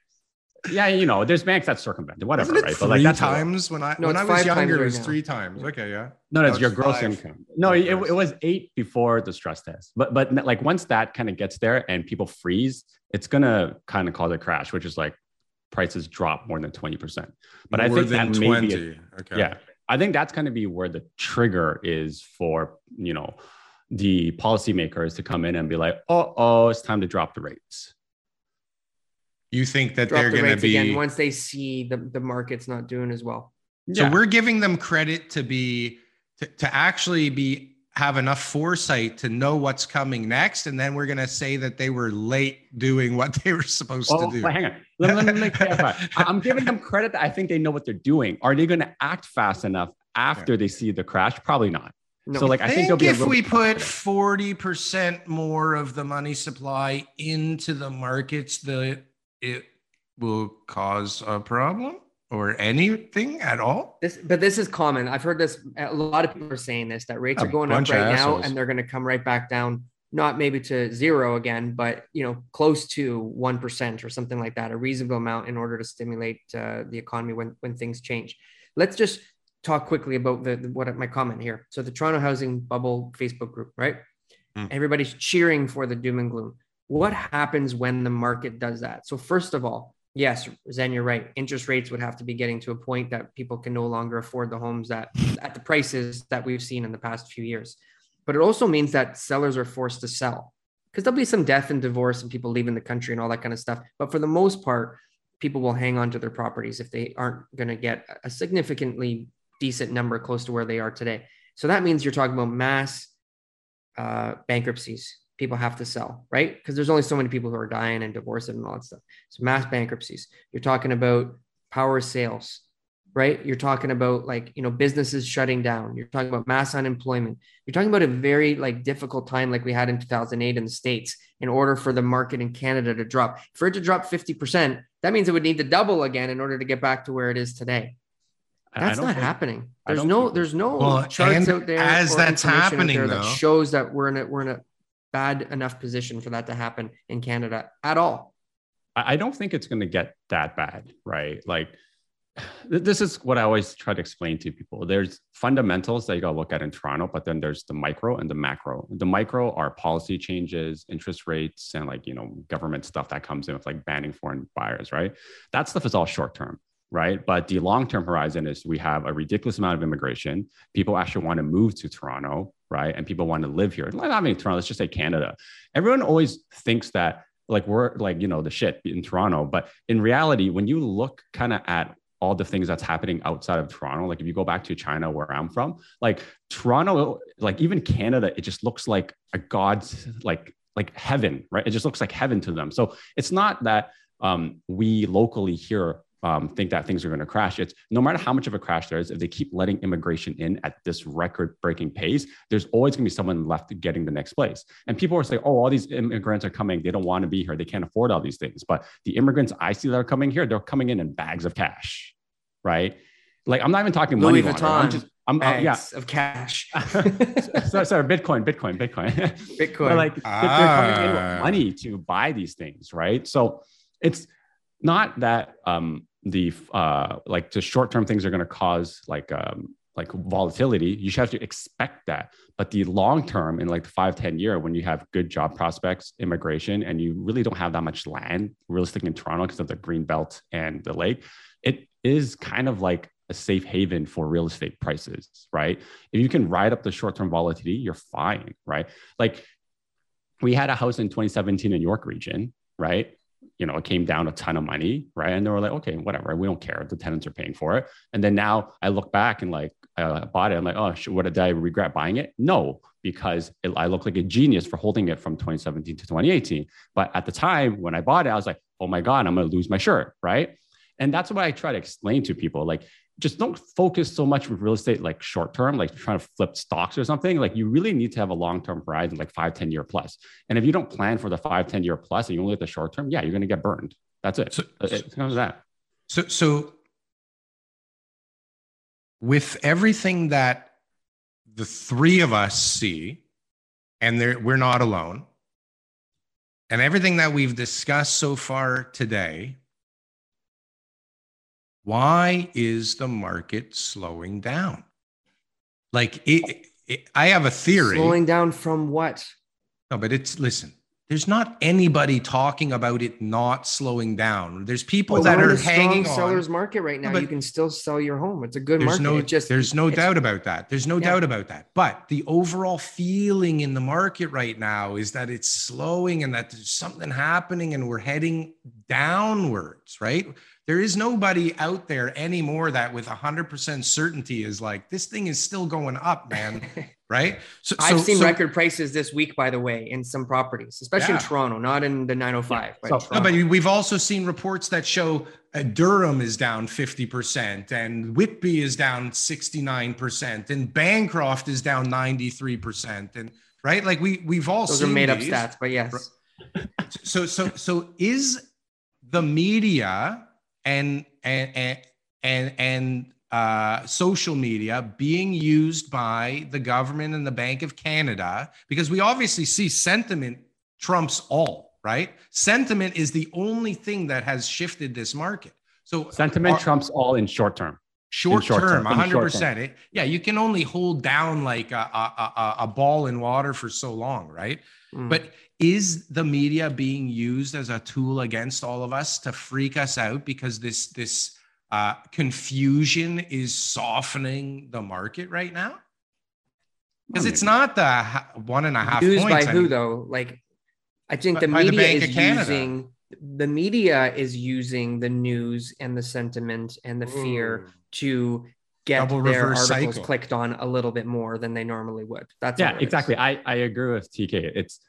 Yeah, you know, there's banks that circumvent whatever, Isn't it right? Three but like that's times when I No, when I was younger, it was now. three times. Okay, yeah. No, no, it's your gross five. income. No, Okay, it, it was eight before the stress test. But but like once that kind of gets there and people freeze, it's gonna kind of cause a crash, which is like prices drop more than 20%. But I think than that may be a- okay. yeah. I think that's gonna be where the trigger is for you know the policymakers to come in and be like, oh, oh, it's time to drop the rates. You think that Drop they're the going to rates be again once they see the, the market's not doing as well. So Yeah. we're giving them credit to be to, to actually be have enough foresight to know what's coming next, and then we're gonna say that they were late doing what they were supposed Oh, to do. hang on. Let, let, let me clarify. I- I'm giving them credit that I think they know what they're doing. Are they going to act fast enough after they see the crash? Probably not. No. So, like, I I think think be if little we put forty percent more of the money supply into the markets, that it will cause a problem or anything at all. This, but this is common. I've heard this. A lot of people are saying this that rates A are going up right now, and they're going to come right back down. Not maybe to zero again, but you know, close to one percent or something like that, a reasonable amount in order to stimulate uh, the economy when when things change. Let's just talk quickly about the, the what my comment here. So the Toronto housing bubble Facebook group, right? Mm. Everybody's cheering for the doom and gloom. What happens when the market does that? So first of all, yes, Zen, you're right. Interest rates would have to be getting to a point that people can no longer afford the homes that at the prices that we've seen in the past few years. But it also means that sellers are forced to sell because there'll be some death and divorce and people leaving the country and all that kind of stuff. But for the most part, people will hang on to their properties if they aren't going to get a significantly decent number close to where they are today. So that means you're talking about mass uh, bankruptcies. People have to sell, right? Because there's only so many people who are dying and divorcing and all that stuff. So mass bankruptcies. You're talking about power sales, right? You're talking about like, you know, businesses shutting down. You're talking about mass unemployment. You're talking about a very like difficult time like we had in 2008 in the States in order for the market in Canada to drop. For it to drop 50%, that means it would need to double again in order to get back to where it is today. I- I That's don't think- happening. There's don't no think- there's no Well, charts out there as that's information out happening, there that shows that we're in a we're in a bad enough position for that to happen in Canada at all. I don't think it's going to get that bad, right? Like, th- this is what I always try to explain to people. There's fundamentals that you got to look at in Toronto, but then there's the micro and the macro. The micro are policy changes, interest rates, and like, you know, government stuff that comes in with like banning foreign buyers, right? That stuff is all short term. Right. But the long term horizon is we have a ridiculous amount of immigration. People actually want to move to Toronto. Right. And people want to live here. Not mean Toronto, let's just say Canada. Everyone always thinks that like we're like you know the shit in Toronto, but in reality, when you look kind of at all the things that's happening outside of Toronto, like if you go back to China where I'm from, like Toronto, like even Canada, it just looks like a god's like like heaven, right? It just looks like heaven to them. So it's not that um, we locally here um, think that things are going to crash. It's no matter how much of a crash there is, if they keep letting immigration in at this record breaking pace, there's always going to be someone left getting the next place. And people are saying, oh, all these immigrants are coming. They don't want to be here. They can't afford all these things. But the immigrants I see that are coming here, they're coming in in bags of cash, right? Like I'm not even talking money. Louis. I'm Vuitton just, I'm, I'm- yeah. bags of cash. sorry, sorry, Bitcoin, Bitcoin, Bitcoin. Bitcoin. But like they're, they're coming in Ah. with money to buy these things, right? So it's not that um the uh like the short-term things are going to cause like um like volatility. You should have to expect that. But the long term in like the five ten year when you have good job prospects immigration and you really don't have that much land realistically in toronto because of the green belt and the lake it is kind of like a safe haven for real estate prices right? If you can ride up the short-term volatility you're fine right? Like we had a house in 2017 in york region right you know, it came down a ton of money, right? And they were like, okay, whatever, we don't care. The tenants are paying for it. And then now I look back and like, I bought it. I'm like, oh, what did I regret buying it? No, because it, I look like a genius for holding it from 2017 to 2018. But at the time when I bought it, I was like, oh my God, I'm going to lose my shirt, right? And that's what I try to explain to people. Like, just don't focus so much with real estate like short term, like trying to flip stocks or something. Like you really need to have a long term horizon, like five, 10 year plus. And if you don't plan for the five, 10 year plus and you only at the short term, yeah, you're going to get burned. That's it. So- it comes that. So, so with everything that the three of us see, and there, we're not alone, and everything that we've discussed so far today, why is the market slowing down? Like it, it, I have a theory. Slowing down from what? No, but it's listen. There's not anybody talking about it not slowing down. There's people well, that are hanging strong sellers market right now. you can still sell your home. It's a good there's market. No, it just there's no doubt about that. There's no yeah. doubt about that. But the overall feeling in the market right now is that it's slowing and that there's something happening and we're heading downwards, right? There is nobody out there anymore that with 100% certainty is like, this thing is still going up, man. right? So, I've so, seen so, record prices this week, by the way, in some properties, especially yeah. in Toronto, not in the 905. Yeah. But, so, no, but we've also seen reports that show uh, Durham is down 50% and Whitby is down 69% and Bancroft is down 93%. And right, like we we've all Those seen are made these. up stats, but yes. So so so is the media and and and and, and uh, social media being used by the government and the Bank of Canada because we obviously see sentiment trumps all, right? Sentiment is the only thing that has shifted this market. So sentiment trumps all in short term. Short, short term, 100%. It, yeah, you can only hold down like a, a, a, a ball in water for so long, right? Mm. But is the media being used as a tool against all of us to freak us out because this this uh, confusion is softening the market right now? Because it's not the one and a half Used points. by who though? Like, I think the media the is using the media is using the news and the sentiment and the fear Ooh. to get Double their articles cycle. clicked on a little bit more than they normally would. That's yeah, exactly. I I agree with TK. It's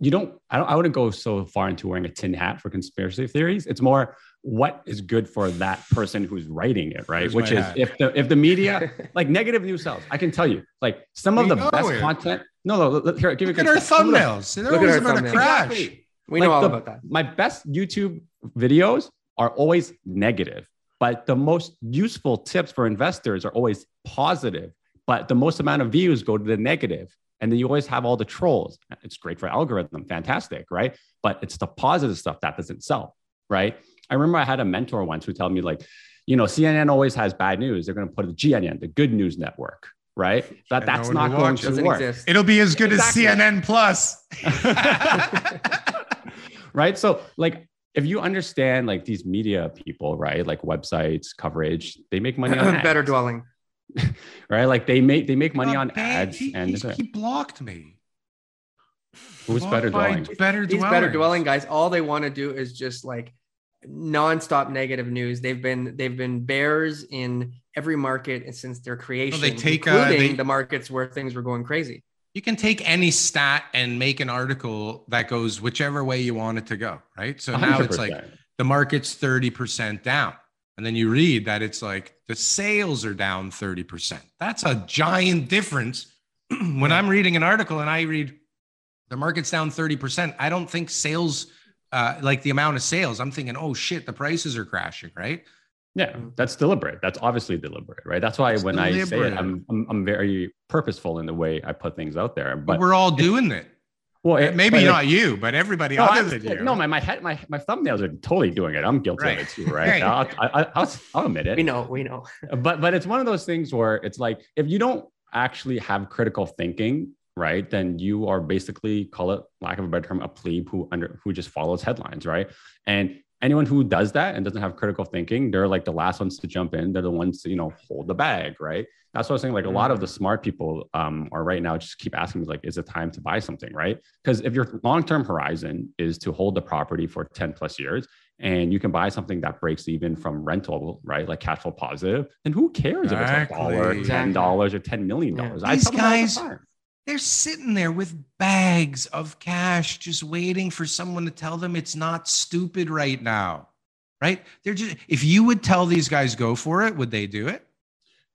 you don't I don't I wouldn't go so far into wearing a tin hat for conspiracy theories. It's more what is good for that person who's writing it, right? Here's Which is hat. if the if the media like negative news sells, I can tell you, like some of the best it. content. No, no, look, here, give me a. look at our thumbnails. They're look always about to crash. Exactly. We like know all the, about that. My best YouTube videos are always negative, but the most useful tips for investors are always positive. But the most amount of views go to the negative. And then you always have all the trolls. It's great for algorithm, fantastic, right? But it's the positive stuff that doesn't sell, right? I remember I had a mentor once who told me, like, you know, CNN always has bad news. They're going to put the GNN, the Good News Network, right? That that's not going to work. Exist. It'll be as good exactly. as CNN Plus, right? So, like, if you understand like these media people, right, like websites, coverage, they make money on better dwelling, right? Like they make they make money on ads, he, and he blocked me. Who's better dwelling? Better These better dwelling guys. All they want to do is just like nonstop negative news. They've been they've been bears in every market since their creation, well, they take, including uh, they, the markets where things were going crazy. You can take any stat and make an article that goes whichever way you want it to go, right? So 100%. now it's like the market's 30% down. And then you read that it's like the sales are down 30%. That's a giant difference. when I'm reading an article and I read the market's down 30%, I don't think sales uh, like the amount of sales, I'm thinking, oh shit, the prices are crashing, right? Yeah, that's deliberate. That's obviously deliberate, right? That's why it's when deliberate. I say it, I'm, I'm, I'm very purposeful in the way I put things out there. But, but we're all doing it. Well, it, maybe not like, you, but everybody no, other than you. No, my my head, my my thumbnails are totally doing it. I'm guilty right. of it too, right? right. I'll, I, I'll, I'll admit it. We know, we know. but but it's one of those things where it's like if you don't actually have critical thinking right, then you are basically call it lack of a better term, a plebe who under who just follows headlines, right? And anyone who does that and doesn't have critical thinking, they're like the last ones to jump in. They're the ones to, you know, hold the bag, right? That's what I was saying. Like a lot of the smart people um, are right now just keep asking me, like, is it time to buy something, right? Because if your long-term horizon is to hold the property for 10 plus years and you can buy something that breaks even from rental, right? Like cash flow positive, then who cares exactly. if it's a dollar, ten dollars, or ten million dollars? Yeah. These guys, they're sitting there with bags of cash, just waiting for someone to tell them it's not stupid right now. Right? They're just, if you would tell these guys go for it, would they do it?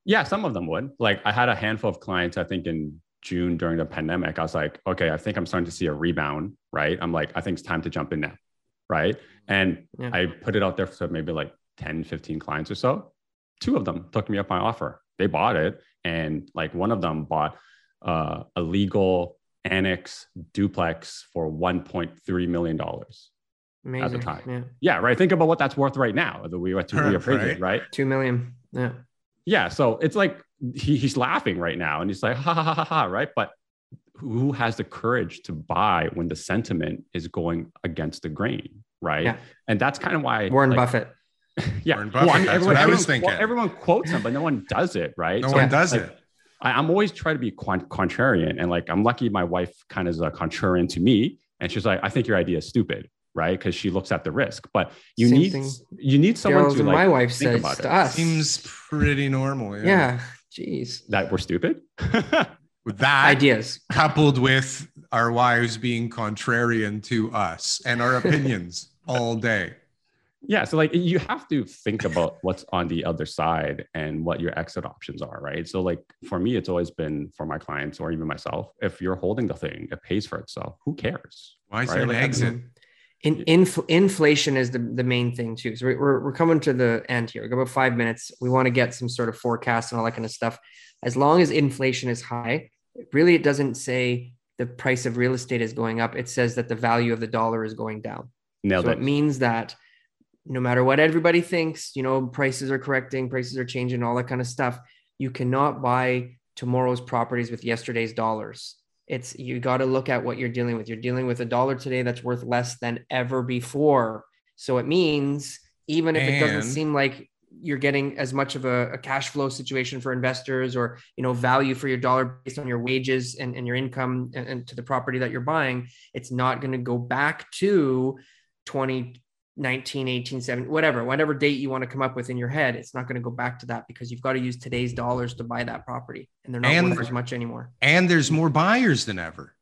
Yeah, some of them would. Like I had a handful of clients, I think in June during the pandemic. I was like, okay, I think I'm starting to see a rebound. Right. I'm like, I think it's time to jump in now. Right. And yeah. I put it out there for maybe like 10, 15 clients or so. Two of them took me up my offer. They bought it. And like one of them bought uh, a legal annex duplex for $1.3 million. Amazing. at the time. Yeah. yeah. right. Think about what that's worth right now. The we were to reappraise Right. it, right? Two million. Yeah. Yeah. So it's like he, he's laughing right now and he's like, ha ha ha ha, ha right? But who has the courage to buy when the sentiment is going against the grain, right? Yeah. And that's kind of why Warren like, Buffett. Yeah, Warren Buffett, that's everyone, what I was everyone- thinking. Everyone quotes him, but no one does it, right? No So, one does like, it. I, I'm always trying to be con- contrarian, and like I'm lucky my wife kind of is a contrarian to me, and she's like, I think your idea is stupid, right? Because she looks at the risk, but you Same need thing you need someone Gerald to like my wife think says about to it. us. Seems pretty normal. Yeah. yeah. Jeez. that we're stupid. With that Ideas. coupled with our wives being contrarian to us and our opinions all day. Yeah, so like you have to think about what's on the other side and what your exit options are, right? So like for me, it's always been for my clients or even myself. If you're holding the thing, it pays for itself. Who cares? Why is Right, there an like, exit? Mm-hmm. In, inf- inflation is the, the main thing too. So we're, we're coming to the end here. We've got about five minutes. We want to get some sort of forecast and all that kind of stuff. As long as inflation is high, really it doesn't say the price of real estate is going up. It says that the value of the dollar is going down. Nailed so it. it means that no matter what everybody thinks, you know, prices are correcting, prices are changing, all that kind of stuff. You cannot buy tomorrow's properties with yesterday's dollars. It's you got to look at what you're dealing with. You're dealing with a dollar today that's worth less than ever before. So it means even if it doesn't seem like you're getting as much of a, a cash flow situation for investors or you know value for your dollar based on your wages and, and your income and, and to the property that you're buying it's not going to go back to 2019 18 7 whatever whatever date you want to come up with in your head it's not going to go back to that because you've got to use today's dollars to buy that property and they're not And- worth as much anymore And there's more buyers than ever.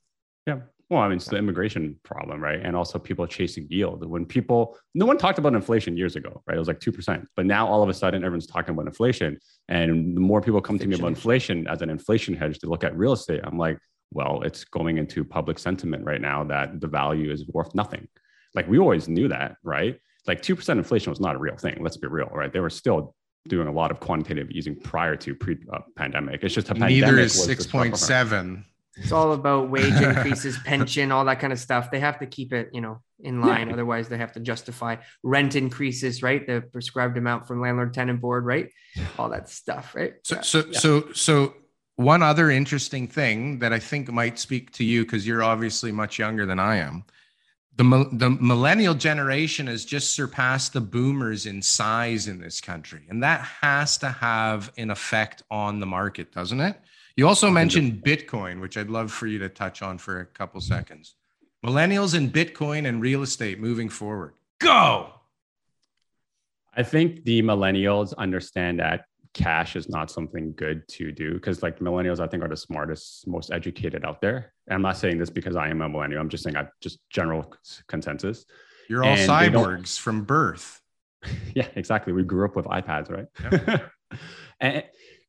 Yeah. Well, I mean, it's the immigration problem, right? And also people chasing yield. When people, no one talked about inflation years ago, right? It was like 2%. But now all of a sudden, everyone's talking about inflation. And the more people come to me about inflation as an inflation hedge to look at real estate, I'm like, well, it's going into public sentiment right now that the value is worth nothing. Like we always knew that, right? Like 2% inflation was not a real thing. Let's be real, right? They were still doing a lot of quantitative easing prior to pre-pandemic. Uh, it's just a pandemic. Neither is was the disruptor. 6.7. it's all about wage increases pension all that kind of stuff they have to keep it you know in line otherwise they have to justify rent increases right the prescribed amount from landlord tenant board right all that stuff right So, Yeah. so, so, so one other interesting thing that I think might speak to you because you're obviously much younger than I am. The, the millennial generation has just surpassed the boomers in size in this country. And that has to have an effect on the market, doesn't it? You also mentioned Bitcoin, which I'd love for you to touch on for a couple seconds. Millennials and Bitcoin and real estate moving forward. Go. I think the millennials understand that cash is not something good to do because like millennials I think are the smartest, most educated out there. And I'm not saying this because I am a millennial. I'm just saying I just general consensus. You're all And cyborgs from birth. Yeah, exactly. We grew up with iPads, right? and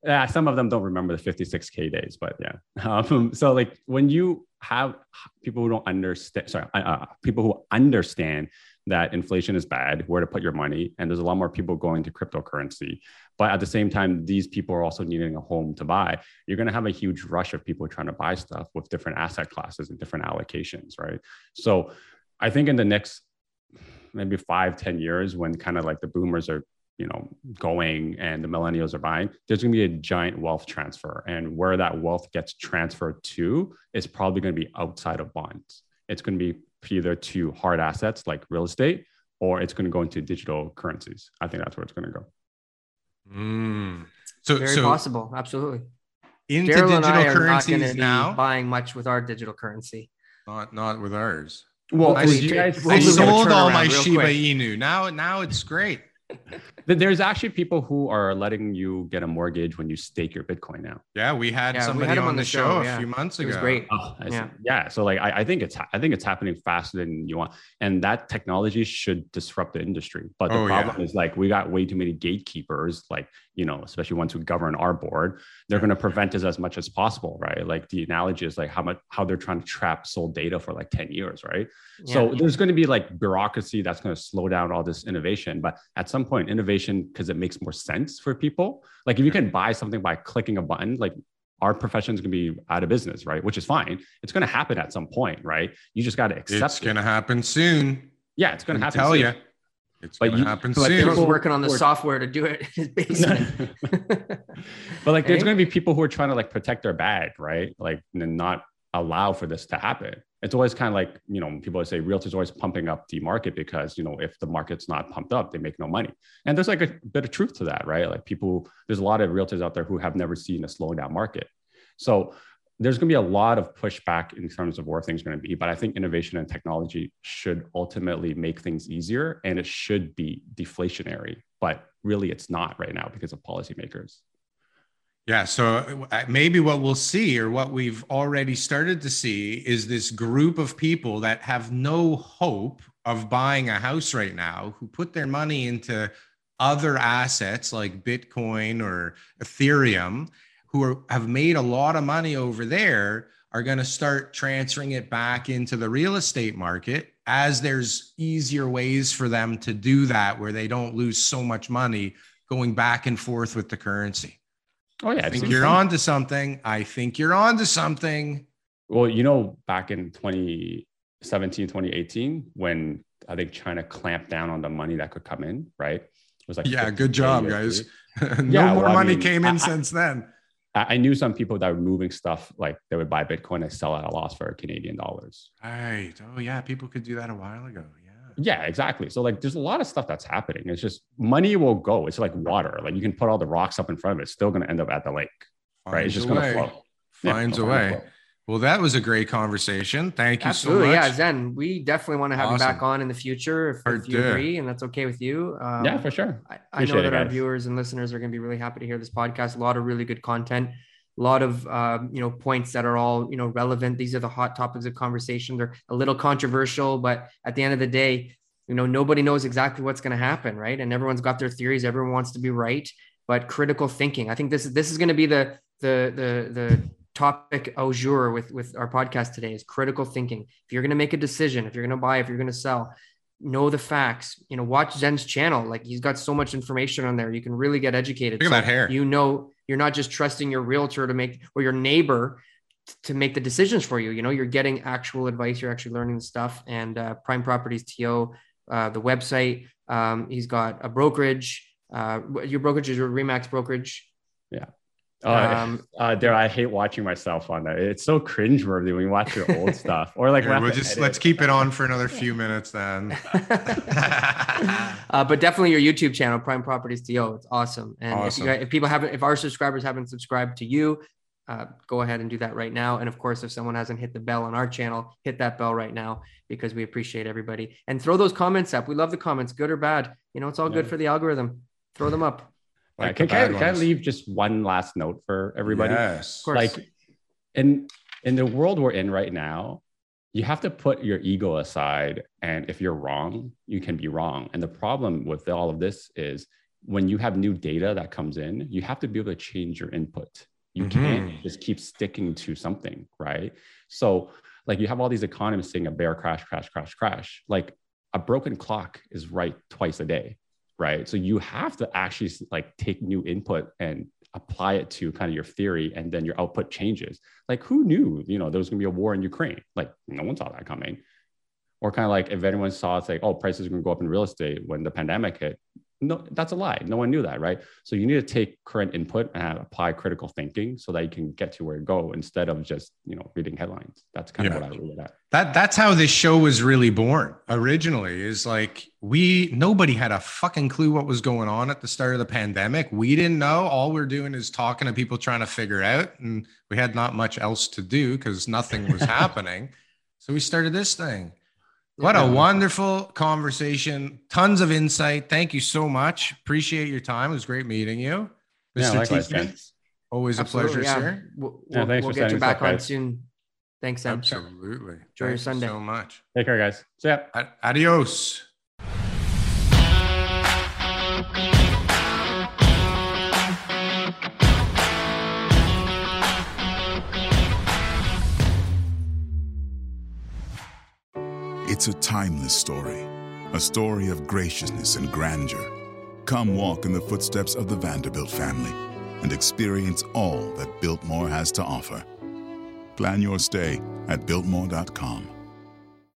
uh, some of them don't remember the 56k days, but yeah. Um, so like when you have people who don't understand, sorry, uh, uh, people who understand that inflation is bad, where to put your money, and there's a lot more people going to cryptocurrency. But at the same time, these people are also needing a home to buy. You're going to have a huge rush of people trying to buy stuff with different asset classes and different allocations, right? So I think in the next maybe five, ten years, when kind of like the boomers are, you know, going and the millennials are buying, there's going to be a giant wealth transfer. And where that wealth gets transferred to is probably going to be outside of bonds. It's going to be either to hard assets like real estate, or it's going to go into digital currencies. I think that's where it's going to go. Mm. So, very so possible absolutely into Daryl and I digital are not going to currencies be now. buying much with our digital currency Not not with ours. Well, I, Hopefully, you guys, I sold all my Shiba quick. Inu. Now now it's great. There's actually people who are letting you get a mortgage when you stake your Bitcoin now. Yeah, we had Yeah, we somebody had him on, on the the show, show, a yeah. few months ago. it was great Oh, Yeah. yeah. So like, I, I think it's I think it's happening faster than you want, and that technology should disrupt the industry. But the Oh, yeah. problem is like we got way too many gatekeepers, like you know, especially ones who govern our board. They're going to prevent us as much as possible, right? Like the analogy is like how much how they're trying to trap sold data for like ten years, right? So Yeah. there's going to be like bureaucracy that's going to slow down all this innovation. But at some point, innovation because it makes more sense for people. Like if you can buy something by clicking a button, like our profession is going to be out of business, right? Which is fine. It's going to happen at some point, right? You just got to accept It's it. gonna happen soon. Yeah, it's going to happen. Tell you. It's but going to happen like soon. People working on the software to do it in his basement. but like, there's going to be people who are trying to like protect their bag, right? Like, and not allow for this to happen. It's always kind of like, you know, people say realtors always pumping up the market because, you know, if the market's not pumped up, they make no money. And there's like a bit of truth to that, right? Like people, there's a lot of realtors out there who have never seen a slowing down market. So there's going to be a lot of pushback in terms of where things are going to be. But I think innovation and technology should ultimately make things easier and it should be deflationary. But really, it's not right now because of policymakers. Yeah. So uh, maybe what we'll see, or what we've already started to see, is this group of people that have no hope of buying a house right now who put their money into other assets like Bitcoin or Ethereum who are, have made a lot of money over there are going to start transferring it back into the real estate market as there's easier ways for them to do that where they don't lose so much money going back and forth with the currency. Oh yeah, I think you're on to something. I think you're on to something. Well, you know, back in 2017, 2018, when I think China clamped down on the money that could come in, right? It was like, yeah, good job, guys. no yeah, more well, money I mean, came in I, since then. I knew some people that were moving stuff like they would buy Bitcoin and sell at a loss for Canadian dollars. Right. Oh yeah, people could do that a while ago. Yeah. Yeah, exactly. So like there's a lot of stuff that's happening. It's just money will go. It's like water. Like you can put all the rocks up in front of it, it's still gonna end up at the lake. Finds right. It's just gonna flow. Finds yeah, a way. Well, that was a great conversation. Thank you Absolutely. so much. Yeah, Zen, we definitely want to have awesome. you back on in the future if, if you agree and that's okay with you. Um, yeah, for sure. I, I know that it, our viewers and listeners are going to be really happy to hear this podcast. A lot of really good content a lot of uh, you know points that are all you know relevant. These are the hot topics of conversation. They're a little controversial, but at the end of the day, you know nobody knows exactly what's going to happen, right? And everyone's got their theories. Everyone wants to be right, but critical thinking. I think this this is going to be the the the the topic au jour with with our podcast today is critical thinking. If you're going to make a decision, if you're going to buy, if you're going to sell, know the facts. You know, watch Zen's channel. Like he's got so much information on there. You can really get educated. Look at so that hair. You know, you're not just trusting your realtor to make or your neighbor to make the decisions for you. You know, you're getting actual advice. You're actually learning the stuff. And uh, Prime Properties TO, uh, the website. Um, he's got a brokerage. Uh, your brokerage is your Remax brokerage. Yeah. Um, uh, there, I hate watching myself on that. It's so cringeworthy when you watch your old stuff, or like we'll just let's keep it on for another few minutes then. uh, but definitely your YouTube channel, Prime Properties TO. It's awesome. And awesome. If, guys, if, people haven't, if our subscribers haven't subscribed to you, uh, go ahead and do that right now. And of course, if someone hasn't hit the bell on our channel, hit that bell right now because we appreciate everybody. And throw those comments up. We love the comments, good or bad. You know, it's all yeah. good for the algorithm. Throw them up. Like can, can, I, can I leave just one last note for everybody? Yes, like in in the world we're in right now, you have to put your ego aside. And if you're wrong, you can be wrong. And the problem with all of this is when you have new data that comes in, you have to be able to change your input. You mm-hmm. can't just keep sticking to something, right? So, like, you have all these economists saying a bear crash, crash, crash, crash. Like, a broken clock is right twice a day right? So you have to actually like take new input and apply it to kind of your theory and then your output changes. Like who knew, you know, there was gonna be a war in Ukraine? Like no one saw that coming. Or kind of like if anyone saw it's like, oh, prices are gonna go up in real estate when the pandemic hit, no, that's a lie. No one knew that, right? So you need to take current input and apply critical thinking so that you can get to where you go instead of just you know reading headlines. That's kind yeah. of what I read at. That that's how this show was really born originally. Is like we nobody had a fucking clue what was going on at the start of the pandemic. We didn't know. All we're doing is talking to people trying to figure out, and we had not much else to do because nothing was happening. So we started this thing. What a wonderful conversation. Tons of insight. Thank you so much. Appreciate your time. It was great meeting you. Mr. Yeah, Always Absolutely, a pleasure, yeah. sir. We'll, yeah, we'll, we'll get you back on soon. Thanks, Sam. Absolutely. Enjoy Thank your Sunday. so much. Take care, guys. See ya. Adios. It's a timeless story, a story of graciousness and grandeur. Come walk in the footsteps of the Vanderbilt family and experience all that Biltmore has to offer. Plan your stay at Biltmore.com.